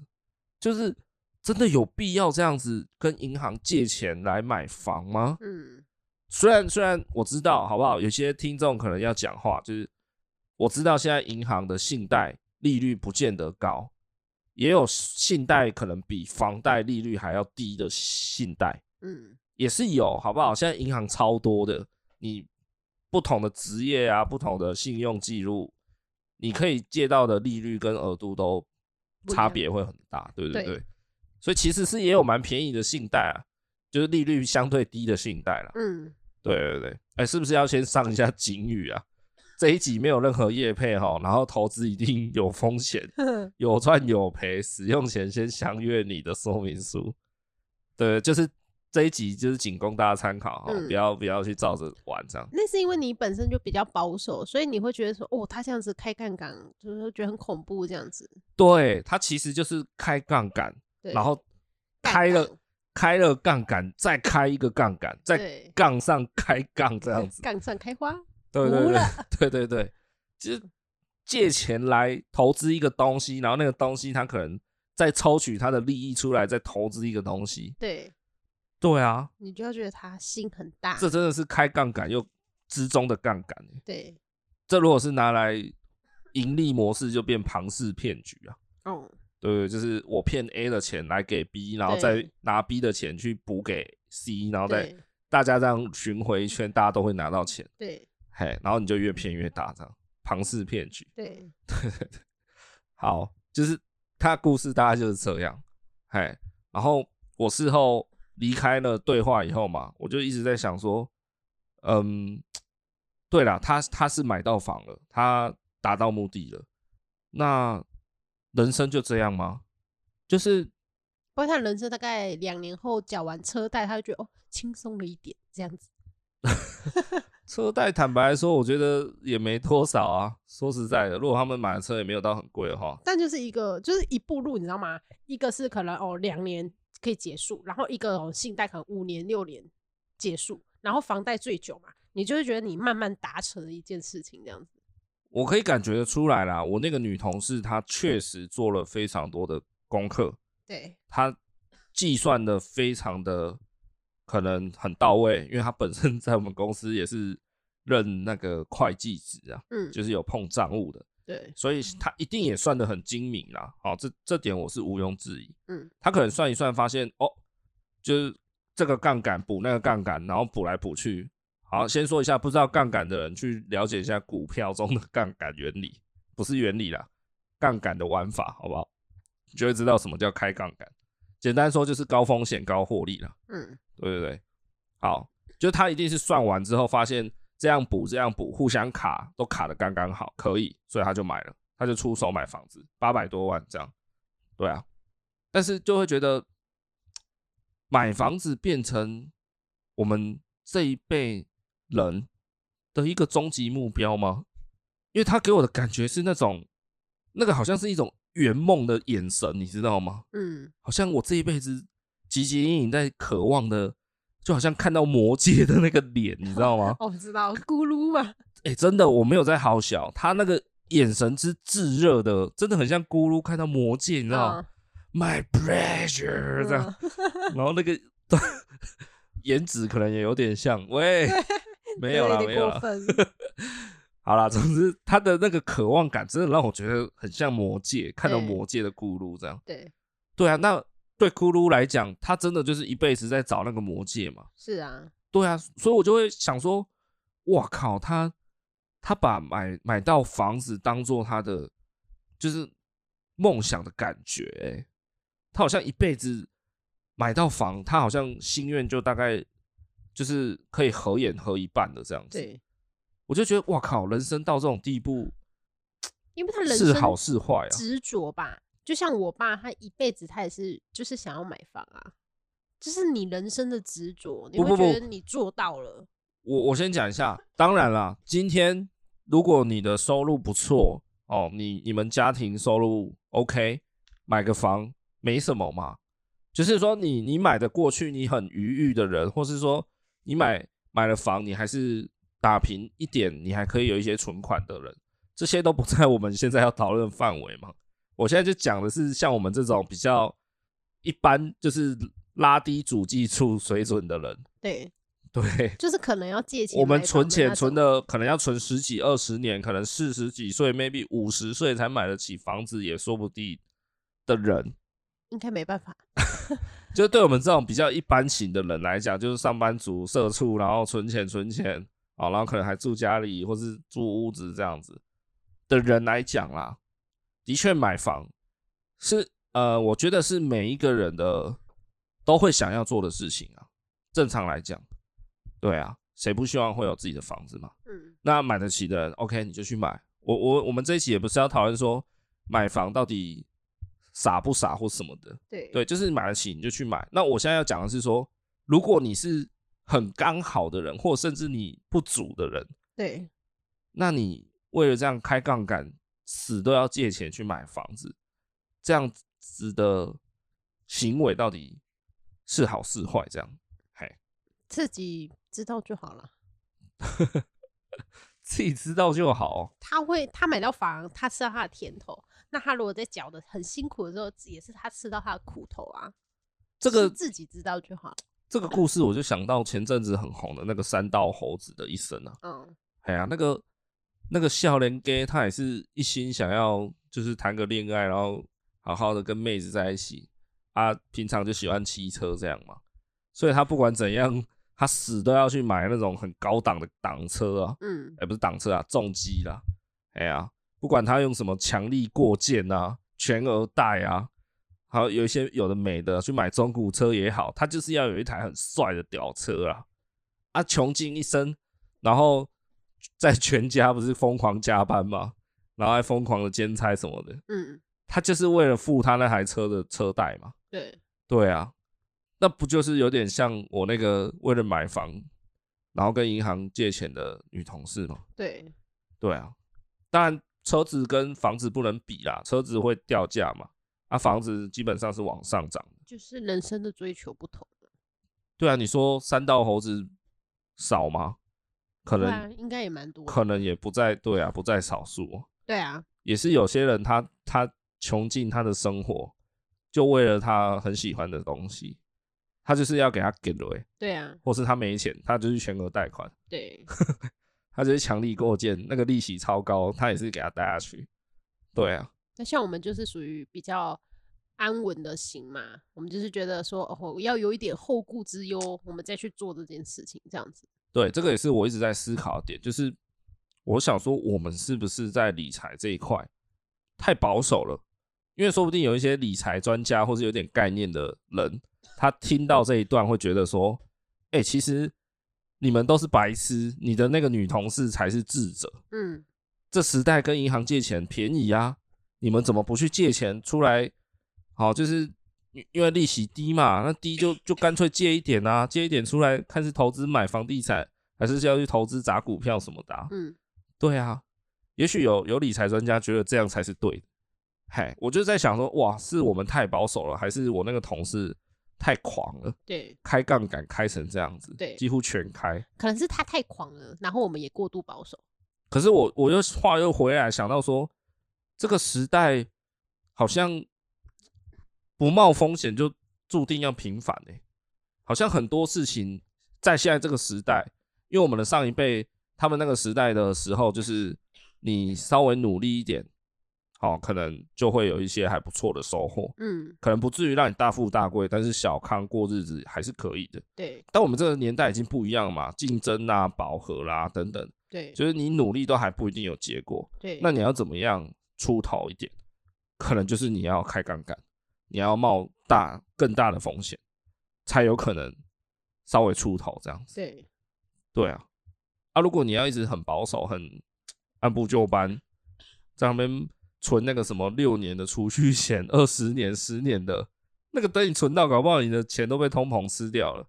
就是真的有必要这样子跟银行借钱来买房吗？嗯，虽然虽然我知道，好不好？有些听众可能要讲话，就是我知道现在银行的信贷利率不见得高，也有信贷可能比房贷利率还要低的信贷，嗯。也是有，好不好？现在银行超多的，你不同的职业啊，不同的信用记录，你可以借到的利率跟额度都差别会很大，对不对？对。所以其实是也有蛮便宜的信贷啊，就是利率相对低的信贷啦。嗯，对对对。哎，是不是要先上一下警语啊？这一集没有任何业配哈，然后投资一定有风险，[laughs] 有赚有赔，使用前先详阅你的说明书。对，就是。这一集就是仅供大家参考哈，不要不要去照着玩这样。那是因为你本身就比较保守，所以你会觉得说，哦，他这样子开杠杆，就是觉得很恐怖这样子。对，他其实就是开杠杆，然后开了开了杠杆，再开一个杠杆，再杠上开杠这样子。杠上开花。对对对对对对，其实借钱来投资一个东西，然后那个东西他可能再抽取他的利益出来，再投资一个东西。对。对啊，你就要觉得他心很大，这真的是开杠杆又之中的杠杆。对，这如果是拿来盈利模式，就变庞氏骗局啊。哦，对对，就是我骗 A 的钱来给 B，然后再拿 B 的钱去补给 C，然后再大家这样巡回一圈，大家都会拿到钱。对，嘿，然后你就越骗越大，这样庞氏骗局。对，[laughs] 对对对，好，就是他故事大概就是这样。嘿，然后我事后。离开了对话以后嘛，我就一直在想说，嗯，对了，他他是买到房了，他达到目的了，那人生就这样吗？就是，不过他人生大概两年后缴完车贷，他就觉得哦，轻松了一点，这样子。[laughs] 车贷坦白来说，我觉得也没多少啊。说实在的，如果他们买的车也没有到很贵的话，但就是一个就是一步路，你知道吗？一个是可能哦两年。可以结束，然后一个信贷可能五年六年结束，然后房贷最久嘛，你就会觉得你慢慢达成了一件事情这样子。我可以感觉得出来啦，我那个女同事她确实做了非常多的功课，对，她计算的非常的可能很到位，因为她本身 [laughs] 在我们公司也是任那个会计职啊，嗯，就是有碰账务的。对，所以她一定也算得很精明啦。好，这这点我是毋庸置疑。嗯，她可能算一算，发现哦，就是这个杠杆补那个杠杆，然后补来补去。好，先说一下，不知道杠杆的人去了解一下股票中的杠杆原理，[laughs] 不是原理啦，杠杆的玩法，好不好？你就会知道什么叫开杠杆。简单说就是高风险高获利啦。嗯，对对对。好，就他一定是算完之后发现。这样补，这样补，互相卡都卡的刚刚好，可以，所以他就买了，他就出手买房子，八百多万这样，对啊，但是就会觉得买房子变成我们这一辈人的一个终极目标吗？因为他给我的感觉是那种，那个好像是一种圆梦的眼神，你知道吗？嗯，好像我这一辈子汲汲营营在渴望的。就好像看到魔戒的那个脸，你知道吗？[laughs] 我不知道，咕噜嘛。[laughs] 哎，真的，我没有在好小，他那个眼神之炙热的，真的很像咕噜看到魔戒，你知道吗？My pleasure，这样。然后那个 [laughs] 颜值可能也有点像，喂，没有啦，没有啦。[laughs] 好啦，总之他的那个渴望感真的让我觉得很像魔界，看到魔界的咕噜这样。对，对啊，那对咕噜来讲，他真的就是一辈子在找那个魔界嘛？是啊，对啊，所以我就会想说，哇靠，他他把买买到房子当做他的就是梦想的感觉，欸，他好像一辈子买到房，他好像心愿就大概就是可以合眼合一半的这样子。对。我就觉得哇靠，人生到这种地步，因为他人生是好是坏啊，执着吧。就像我爸，他一辈子他也是就是想要买房啊，就是你人生的执着，你会觉得你做到了。不不不，我我先讲一下，当然啦，今天如果你的收入不错哦，你你们家庭收入 OK，买个房没什么嘛。就是说你你买的过去你很愉悦的人，或是说你买买了房你还是。打平一点，你还可以有一些存款的人，这些都不在我们现在要讨论范围嘛。我现在就讲的是像我们这种比较一般，就是拉低主计处水准的人。对对，就是可能要借钱。我们存钱存的可能要存十几二十年，可能四十几岁，maybe 五十岁才买得起房子也说不定的人，应该没办法。就对我们这种比较一般型的人来讲，就是上班族、社畜，然后存钱存钱。好，然后可能还住家里，或是住屋子这样子的人来讲啦，的确买房是呃，我觉得是每一个人的都会想要做的事情啊。正常来讲，对啊，谁不希望会有自己的房子嘛？嗯，那买得起的人，OK，你就去买。我我我们这一期也不是要讨论说买房到底傻不傻或什么的，对对，就是买得起你就去买。那我现在要讲的是说，如果你是。很刚好的人，或甚至你不足的人，对，那你为了这样开杠杆，死都要借钱去买房子，这样子的行为到底是好是坏？这样，嘿，自己知道就好了，[laughs] 自己知道就好。他会，他买到房，他吃到他的甜头，那他如果在缴的很辛苦的时候，也是他吃到他的苦头啊。这个自己知道就好。这个故事我就想到前阵子很红的那个三道猴子的一生啊，嗯，哎呀，那个那个笑脸 gay 他也是一心想要就是谈个恋爱，然后好好的跟妹子在一起，他平常就喜欢骑车这样嘛，所以他不管怎样，他死都要去买那种很高档的挡车啊，嗯，哎不是挡车啊，重机啦，哎呀，不管他用什么强力过件啊，全额贷啊。好，有一些有的没的，去买中古车也好，他就是要有一台很帅的屌车啊！啊，穷尽一生，然后在全家不是疯狂加班嘛，然后还疯狂的兼差什么的。嗯，他就是为了付他那台车的车贷嘛。对，对啊，那不就是有点像我那个为了买房，然后跟银行借钱的女同事吗？对，对啊，当然车子跟房子不能比啦，车子会掉价嘛。啊，房子基本上是往上涨的，就是人生的追求不同。对啊，你说三道猴子少吗？可能、啊、应该也蛮多，可能也不在对啊，不在少数。对啊，也是有些人他他穷尽他的生活，就为了他很喜欢的东西，他就是要给他给了。对啊，或是他没钱，他就是全额贷款。对，[laughs] 他就是强力过件，那个利息超高，他也是给他带下去。对啊。那像我们就是属于比较安稳的型嘛，我们就是觉得说哦，要有一点后顾之忧，我们再去做这件事情，这样子。对，这个也是我一直在思考的点，就是我想说，我们是不是在理财这一块太保守了？因为说不定有一些理财专家或是有点概念的人，他听到这一段会觉得说，哎，其实你们都是白痴，你的那个女同事才是智者。嗯，这时代跟银行借钱便宜啊。你们怎么不去借钱出来？好，就是因为利息低嘛，那低就就干脆借一点啊，借一点出来，看是投资买房地产，还是要去投资砸股票什么的啊。嗯，对啊，也许有有理财专家觉得这样才是对的。嘿，我就在想说，哇，是我们太保守了，还是我那个同事太狂了？对，开杠杆开成这样子，对，几乎全开。可能是他太狂了，然后我们也过度保守。可是我我又话又回来想到说。这个时代好像不冒风险就注定要平凡哎，好像很多事情在现在这个时代，因为我们的上一辈他们那个时代的时候，就是你稍微努力一点，哦，可能就会有一些还不错的收获。嗯，可能不至于让你大富大贵，但是小康过日子还是可以的。对。但我们这个年代已经不一样嘛，竞争啊、饱和啦等等。对。就是你努力都还不一定有结果。对。那你要怎么样出头一点？可能就是你要开杠杆，你要冒大更大的风险，才有可能稍微出头这样子。对。对啊。啊，如果你要一直很保守、很按部就班，在那边存那个什么六年的储蓄险、[laughs] 二十年、十年的，那个等你存到，搞不好你的钱都被通膨吃掉了，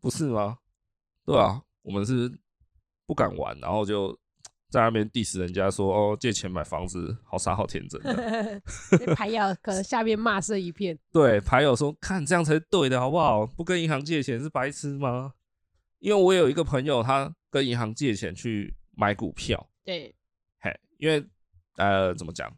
不是吗？对啊，我们是不敢玩，然后就在那边 diss 人家说哦，借钱买房子好傻好天真的，[laughs] 牌友可能下面骂声一片。[laughs] 对，牌友说看这样才是对的，好不好？不跟银行借钱是白痴吗？因为我有一个朋友，他跟银行借钱去买股票。对，嘿，因为呃，怎么讲？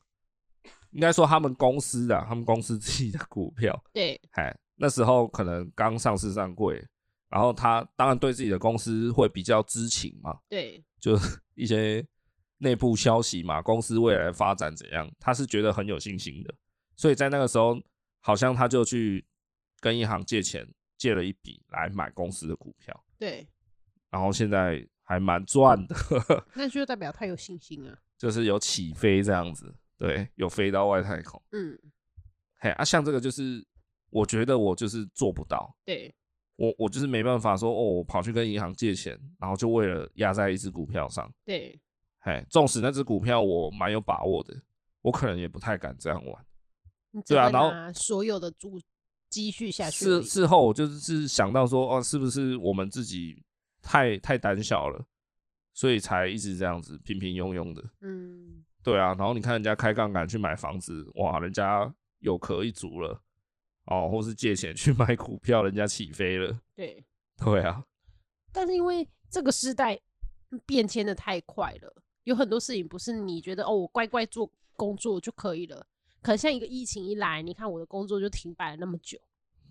应该说他们公司的，他们公司自己的股票。[laughs] 对，哎，那时候可能刚上市上柜，然后他当然对自己的公司会比较知情嘛。对，就 [laughs] 一些内部消息嘛，公司未来的发展怎样，他是觉得很有信心的。所以在那个时候，好像他就去跟银行借钱，借了一笔来买公司的股票。对，然后现在还蛮赚的，那就代表他有信心啊，就是有起飞这样子，对，有飞到外太空。嗯，嘿啊，像这个就是，我觉得我就是做不到，对，我我就是没办法说哦，我跑去跟银行借钱，然后就为了压在一只股票上，对，嘿，纵使那只股票我蛮有把握的，我可能也不太敢这样玩，对啊，然后所有的主。积蓄下去。事事后我就是想到说，哦，是不是我们自己太太胆小了，所以才一直这样子平平庸庸的。嗯，对啊。然后你看人家开杠杆去买房子，哇，人家有壳一族了，哦，或是借钱去 [laughs] 买股票，人家起飞了。对，[laughs] 对啊。但是因为这个时代变迁的太快了，有很多事情不是你觉得哦，我乖乖做工作就可以了。可能像一个疫情一来，你看我的工作就停摆了那么久。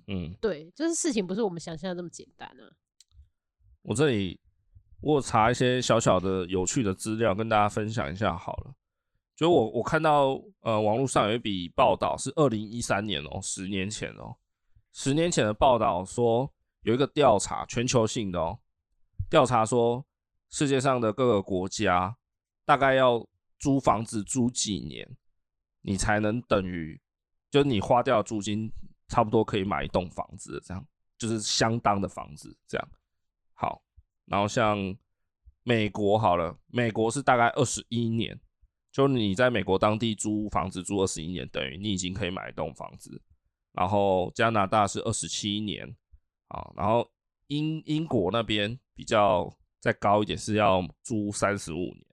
嗯，对，就是事情不是我们想象的这么简单啊。我这里我有查一些小小的有趣的资料跟大家分享一下好了。就我我看到呃网络上有一笔报道是二零一三年哦，十年前哦，十年前的报道说有一个调查，全球性的哦，调查说世界上的各个国家大概要租房子租几年。你才能等于，就是你花掉的租金差不多可以买一栋房子，这样就是相当的房子，这样好。然后像美国好了，美国是大概二十一年，就你在美国当地租房子租二十一年，等于你已经可以买一栋房子。然后加拿大是二十七年啊，然后英英国那边比较再高一点是要租三十五年，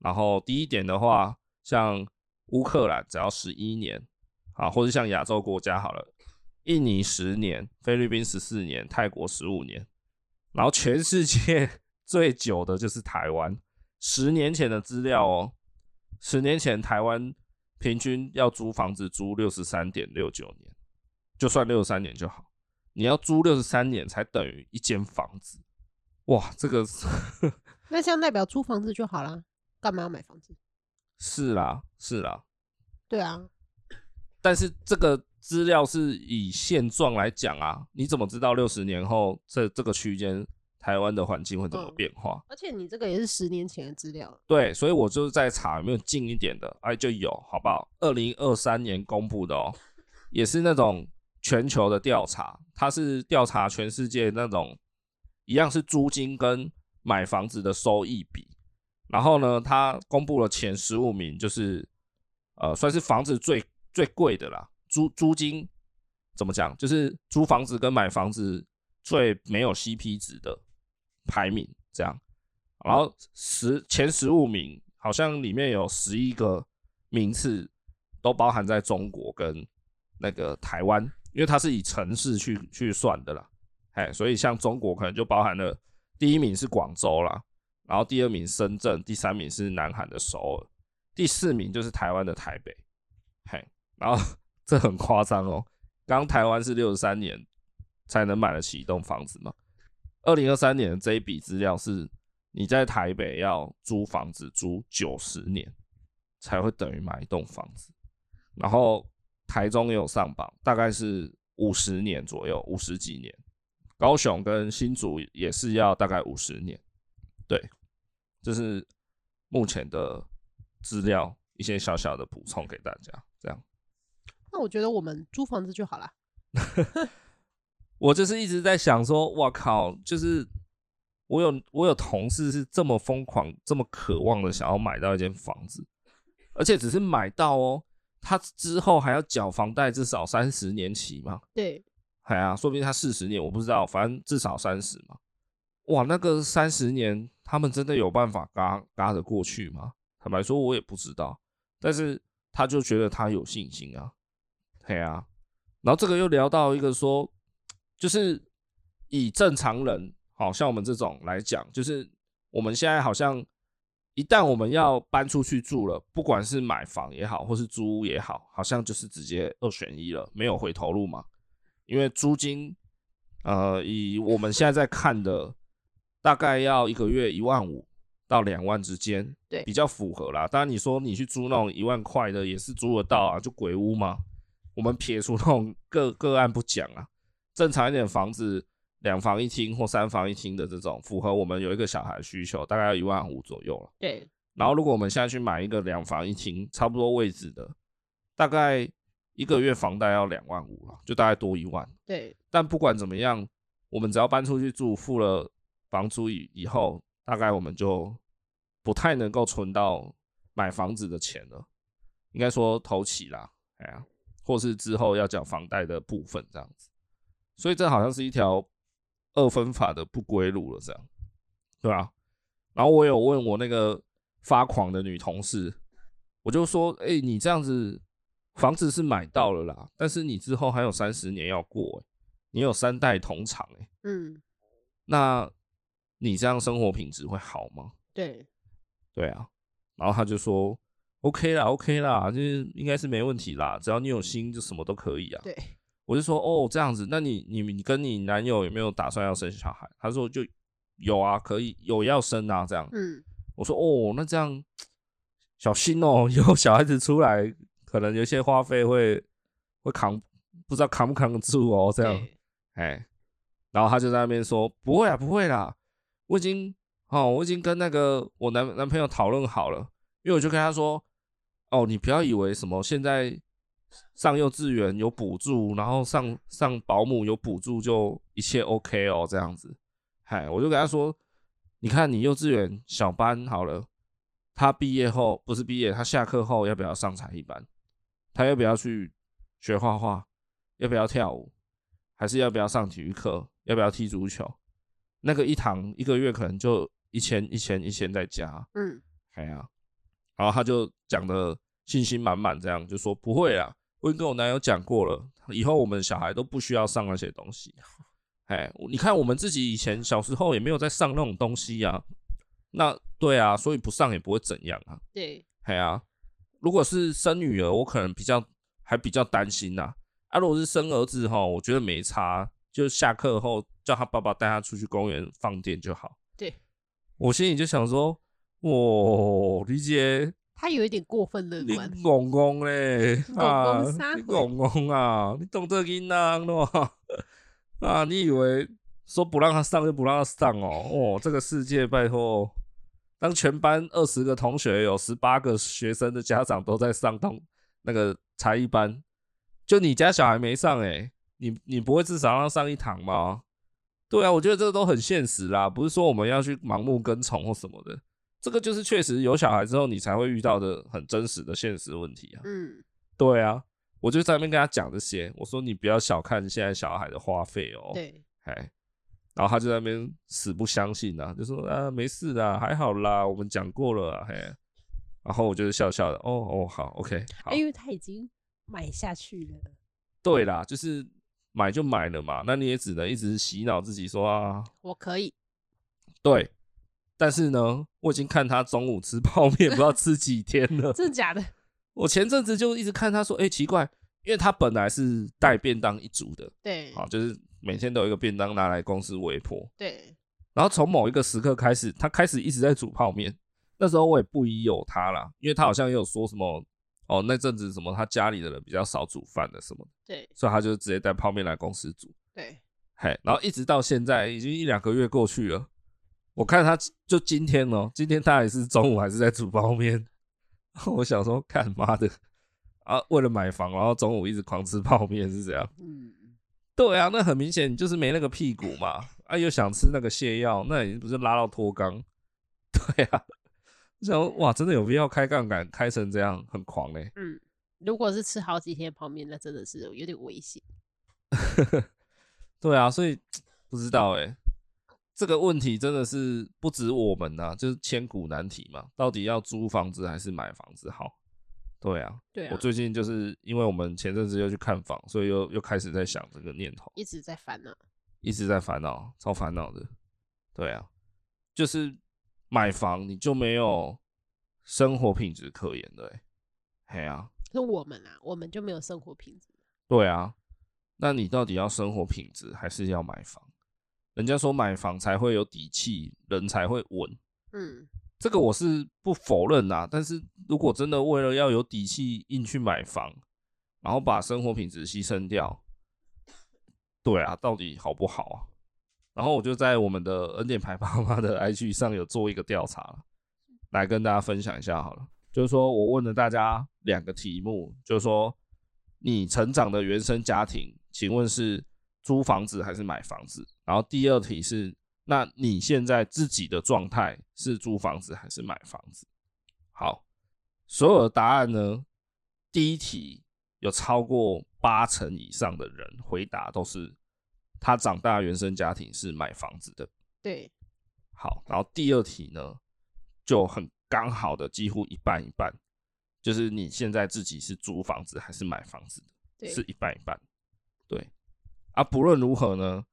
然后低一点的话像。乌克兰只要十一年，啊，或者像亚洲国家好了，印尼十年，菲律宾十四年，泰国十五年，然后全世界最久的就是台湾，十年前的资料哦，十年前台湾平均要租房子租六十三点六九年，就算六十三年就好，你要租六十三年才等于一间房子，哇，这个 [laughs] 那这样代表租房子就好了，干嘛要买房子？是啦，是啦，对啊，但是这个资料是以现状来讲啊，你怎么知道六十年后这这个区间台湾的环境会怎么变化？而且你这个也是十年前的资料，对，所以我就是在查有没有近一点的，哎，就有，好不好？二零二三年公布的哦，也是那种全球的调查，它是调查全世界那种一样是租金跟买房子的收益比。然后呢，它公布了前十五名，就是呃，算是房子最最贵的啦。租租金怎么讲？就是租房子跟买房子最没有 CP 值的排名这样。然后十前十五名，好像里面有十一个名次都包含在中国跟那个台湾，因为它是以城市去去算的啦。哎，所以像中国可能就包含了第一名是广州啦。然后第二名深圳，第三名是南韩的首尔，第四名就是台湾的台北，嘿，然后这很夸张哦。刚台湾是六十三年才能买得起一栋房子嘛？二零二三年的这一笔资料是你在台北要租房子租九十年，才会等于买一栋房子。然后台中也有上榜，大概是五十年左右，五十几年。高雄跟新竹也是要大概五十年。对，这是目前的资料，一些小小的补充给大家。这样，那我觉得我们租房子就好了。[laughs] 我就是一直在想说，哇靠，就是我有我有同事是这么疯狂、这么渴望的想要买到一间房子，而且只是买到哦，他之后还要缴房贷，至少三十年期嘛。对，哎呀，说不定他四十年，我不知道，反正至少三十嘛。哇，那个三十年，他们真的有办法嘎嘎得过去吗？坦白说，我也不知道，但是他就觉得他有信心啊，对啊。然后这个又聊到一个说。就是以正常人，好像我们这种来讲，就是我们现在好像一旦我们要搬出去住了，不管是买房也好，或是租屋也好，好像就是直接二选一了，没有回头路嘛。因为租金，呃，以我们现在在看的，大概要一个月一万五到两万之间，对，比较符合啦。当然你说你去租那种一万块的，也是租得到啊，就鬼屋嘛。我们撇除那种个个案不讲啊。正常一点房子，两房一厅或三房一厅的这种，符合我们有一个小孩需求，大概要一万五左右了。对。然后如果我们现在去买一个两房一厅，差不多位置的，大概一个月房贷要两万五了，就大概多一万。对。但不管怎么样，我们只要搬出去住，付了房租以以后，大概我们就不太能够存到买房子的钱了。应该说头期啦，哎呀，或是之后要缴房贷的部分这样子。所以这好像是一条二分法的不归路了，这样，对吧？然后我有问我那个发狂的女同事，我就说：“哎，你这样子房子是买到了啦，但是你之后还有三十年要过，你有三代同堂，哎，嗯，那你这样生活品质会好吗？”对，对啊。然后他就说：“OK 啦，OK 啦，就是应该是没问题啦，只要你有心，就什么都可以啊。”对。我就说哦，这样子，那你你你跟你男友有没有打算要生小孩？他说就有啊，可以有要生啊，这样。嗯，我说哦，那这样小心哦，以后小孩子出来，可能有些花费会会扛，不知道扛不扛得住哦，这样。哎，然后他就在那边说不会啊，不会啦，我已经哦，我已经跟那个我男男朋友讨论好了，因为我就跟他说哦，你不要以为什么现在。上幼稚园有补助，然后上上保姆有补助，就一切 OK 哦，这样子。嗨，我就跟他说，你看你幼稚园小班好了，他毕业后不是毕业，他下课后要不要上才艺班？他要不要去学画画？要不要跳舞？还是要不要上体育课？要不要踢足球？那个一堂一个月可能就一千一千一千再加。嗯，哎呀，然后他就讲的信心满满，这样就说不会啦。我已经跟我男友讲过了，以后我们小孩都不需要上那些东西。哎，你看我们自己以前小时候也没有在上那种东西呀。那对啊，所以不上也不会怎样啊。对，哎啊，如果是生女儿，我可能比较还比较担心呐。啊，如果是生儿子哈，我觉得没差，就下课后叫他爸爸带他出去公园放电就好。对，我心里就想说，哦，理解。他有一点过分乐观。你公公嘞 [laughs] 啊，你公公啊，你懂这音呐，喏 [laughs] 啊，你以为说不让他上就不让他上哦？哦，这个世界拜托，当全班二十个同学有十八个学生的家长都在上同那个才艺班，就你家小孩没上诶，你你不会至少让他上一堂吗？对啊，我觉得这个都很现实啦，不是说我们要去盲目跟从或什么的。这个就是确实有小孩之后你才会遇到的很真实的现实问题啊。嗯，对啊，我就在那边跟他讲这些，我说你不要小看现在小孩的花费哦。对，哎，然后他就在那边死不相信啊，就说啊没事的，还好啦，我们讲过了啊，嘿。然后我就是笑笑的，哦哦好，OK，好，因为他已经买下去了。对啦，就是买就买了嘛，那你也只能一直洗脑自己说啊，我可以。对。但是呢，我已经看他中午吃泡面，不知道吃几天了。[laughs] 真的假的？[laughs] 我前阵子就一直看他说，哎、欸，奇怪，因为他本来是带便当一族的，对，啊，就是每天都有一个便当拿来公司微波，对。然后从某一个时刻开始，他开始一直在煮泡面。那时候我也不疑有他啦，因为他好像也有说什么哦，那阵子什么他家里的人比较少煮饭的什么，对，所以他就直接带泡面来公司煮。对，嘿，然后一直到现在已经一两个月过去了，我看他就今天哦，今天他也是中午还是在煮泡面。[laughs] 我想说，干妈的啊，为了买房，然后中午一直狂吃泡面是这样？嗯，对啊，那很明显就是没那个屁股嘛，啊，又想吃那个泻药，那也不是拉到脱肛？[laughs] 对啊，我想说哇，真的有必要开杠杆开成这样，很狂嘞。嗯，如果是吃好几天泡面，那真的是有点危险。[laughs] 对啊，所以 [tsk] 不知道哎、欸。这个问题真的是不止我们呐、啊，就是千古难题嘛。到底要租房子还是买房子好？对啊，对啊。我最近就是因为我们前阵子又去看房，所以又又开始在想这个念头，一直在烦恼，一直在烦恼，超烦恼的。对啊，就是买房你就没有生活品质可言的、欸，嘿啊。是我们啊，我们就没有生活品质。对啊，那你到底要生活品质还是要买房？人家说买房才会有底气，人才会稳。嗯，这个我是不否认呐。但是如果真的为了要有底气硬去买房，然后把生活品质牺牲掉，对啊，到底好不好啊？然后我就在我们的恩典牌爸妈的 IG 上有做一个调查，来跟大家分享一下好了。就是说我问了大家两个题目，就是说你成长的原生家庭，请问是租房子还是买房子？然后第二题是，那你现在自己的状态是租房子还是买房子？好，所有的答案呢，第一题有超过八成以上的人回答都是他长大原生家庭是买房子的。对，好，然后第二题呢就很刚好的几乎一半一半，就是你现在自己是租房子还是买房子的？对，是一半一半。对，啊，不论如何呢，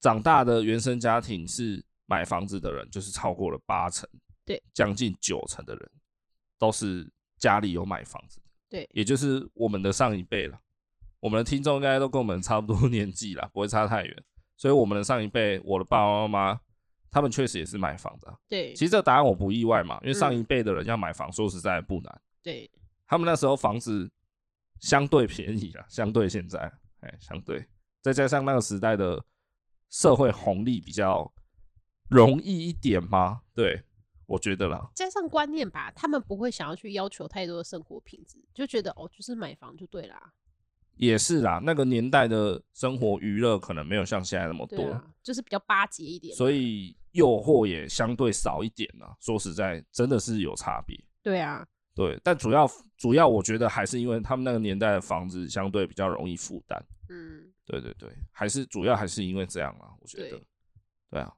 长大的原生家庭是买房子的人，就是超过了八成，对，将近九成的人都是家里有买房子，对，也就是我们的上一辈了。我们的听众应该都跟我们差不多 [laughs] 年纪了，不会差太远。所以我们的上一辈，我的爸爸妈妈，他们确实也是买房的。对，其实这个答案我不意外嘛，因为上一辈的人要买房，说实在不难。对，他们那时候房子相对便宜了，相对现在，哎，相对，再加上那个时代的。社会红利比较容易一点吗？对，我觉得啦。加上观念吧，他们不会想要去要求太多的生活品质，就觉得哦，就是买房就对啦。也是啦，那个年代的生活娱乐可能没有像现在那么多，啊、就是比较巴结一点，所以诱惑也相对少一点啦。说实在，真的是有差别。对啊，对，但主要主要我觉得还是因为他们那个年代的房子相对比较容易负担。嗯。对对对，还是主要还是因为这样啊，我觉得，对，对啊，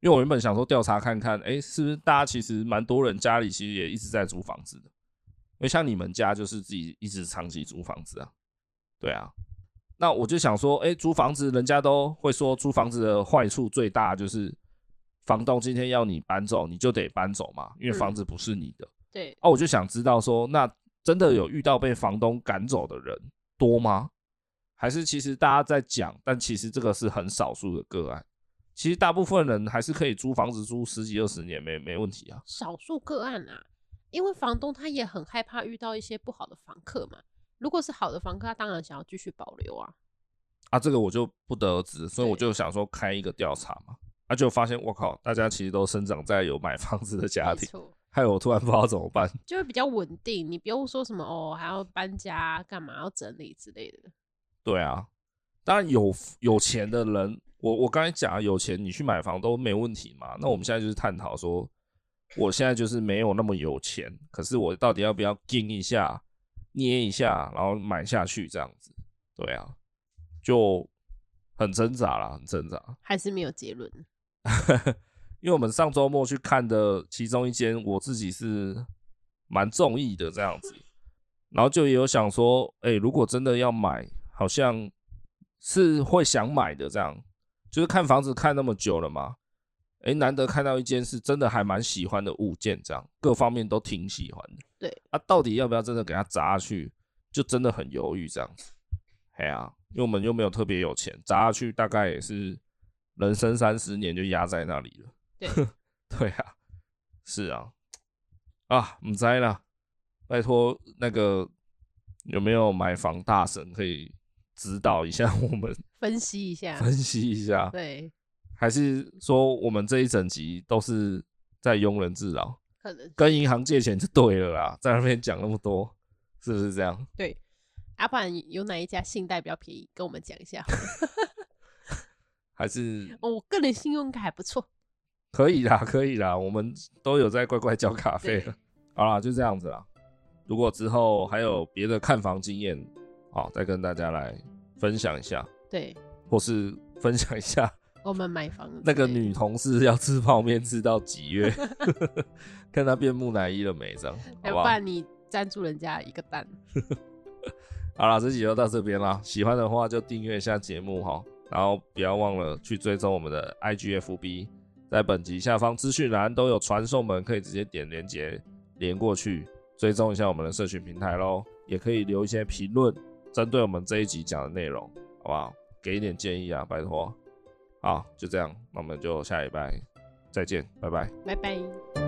因为我原本想说调查看看，哎，是不是大家其实蛮多人家里其实也一直在租房子的，因为像你们家就是自己一直长期租房子啊，对啊，那我就想说，哎，租房子人家都会说租房子的坏处最大就是房东今天要你搬走，你就得搬走嘛，因为房子不是你的，嗯、对，啊，我就想知道说，那真的有遇到被房东赶走的人多吗？还是其实大家在讲，但其实这个是很少数的个案。其实大部分人还是可以租房子租十几二十年没没问题啊。少数个案啊，因为房东他也很害怕遇到一些不好的房客嘛。如果是好的房客，他当然想要继续保留啊。啊，这个我就不得而知，所以我就想说开一个调查嘛。啊，就发现我靠，大家其实都生长在有买房子的家庭，害我突然不知道怎么办。就会比较稳定，你不用说什么哦，还要搬家干嘛，要整理之类的。对啊，当然有有钱的人，我我刚才讲有钱，你去买房都没问题嘛。那我们现在就是探讨说，我现在就是没有那么有钱，可是我到底要不要盯一下、捏一下，然后买下去这样子？对啊，就很挣扎啦，很挣扎，还是没有结论。[laughs] 因为我们上周末去看的其中一间，我自己是蛮中意的这样子，然后就也有想说，哎，如果真的要买。好像是会想买的，这样就是看房子看那么久了嘛，哎，难得看到一间是真的还蛮喜欢的物件，这样各方面都挺喜欢的。对，啊，到底要不要真的给它砸下去，就真的很犹豫这样子。哎呀，因为我们又没有特别有钱，砸下去大概也是人生三十年就压在那里了。对，[laughs] 对啊，是啊，啊，唔知啦，拜托那个有没有买房大神可以指导一下 [laughs] 我们，分析一下，分析一下，对，还是说我们这一整集都是在庸人自扰？可能跟银行借钱就对了啦，在那边讲那么多，是不是这样？对，阿、啊、不然有哪一家信贷比较便宜，跟我们讲一下。[laughs] [laughs] 还是我个人信用卡还不错，可以啦，可以啦，我们都有在乖乖交卡费了。好啦，就这样子啦。如果之后还有别的看房经验，好，再跟大家来分享一下。对，或是分享一下我们买房 [laughs] 那个女同事要吃泡面吃到几月，[laughs] 看她变木乃伊了没？这样，要不然你赞助人家一个蛋。[laughs] 好了，这集就到这边啦。喜欢的话就订阅一下节目哈。然后不要忘了去追踪我们的 IGFB，在本集下方资讯栏都有传送门，可以直接点连结连过去，追踪一下我们的社群平台喽。也可以留一些评论，针对我们这一集讲的内容，好不好？给一点建议啊，拜托。好，就这样，那我们就下礼拜再见，拜拜，拜拜。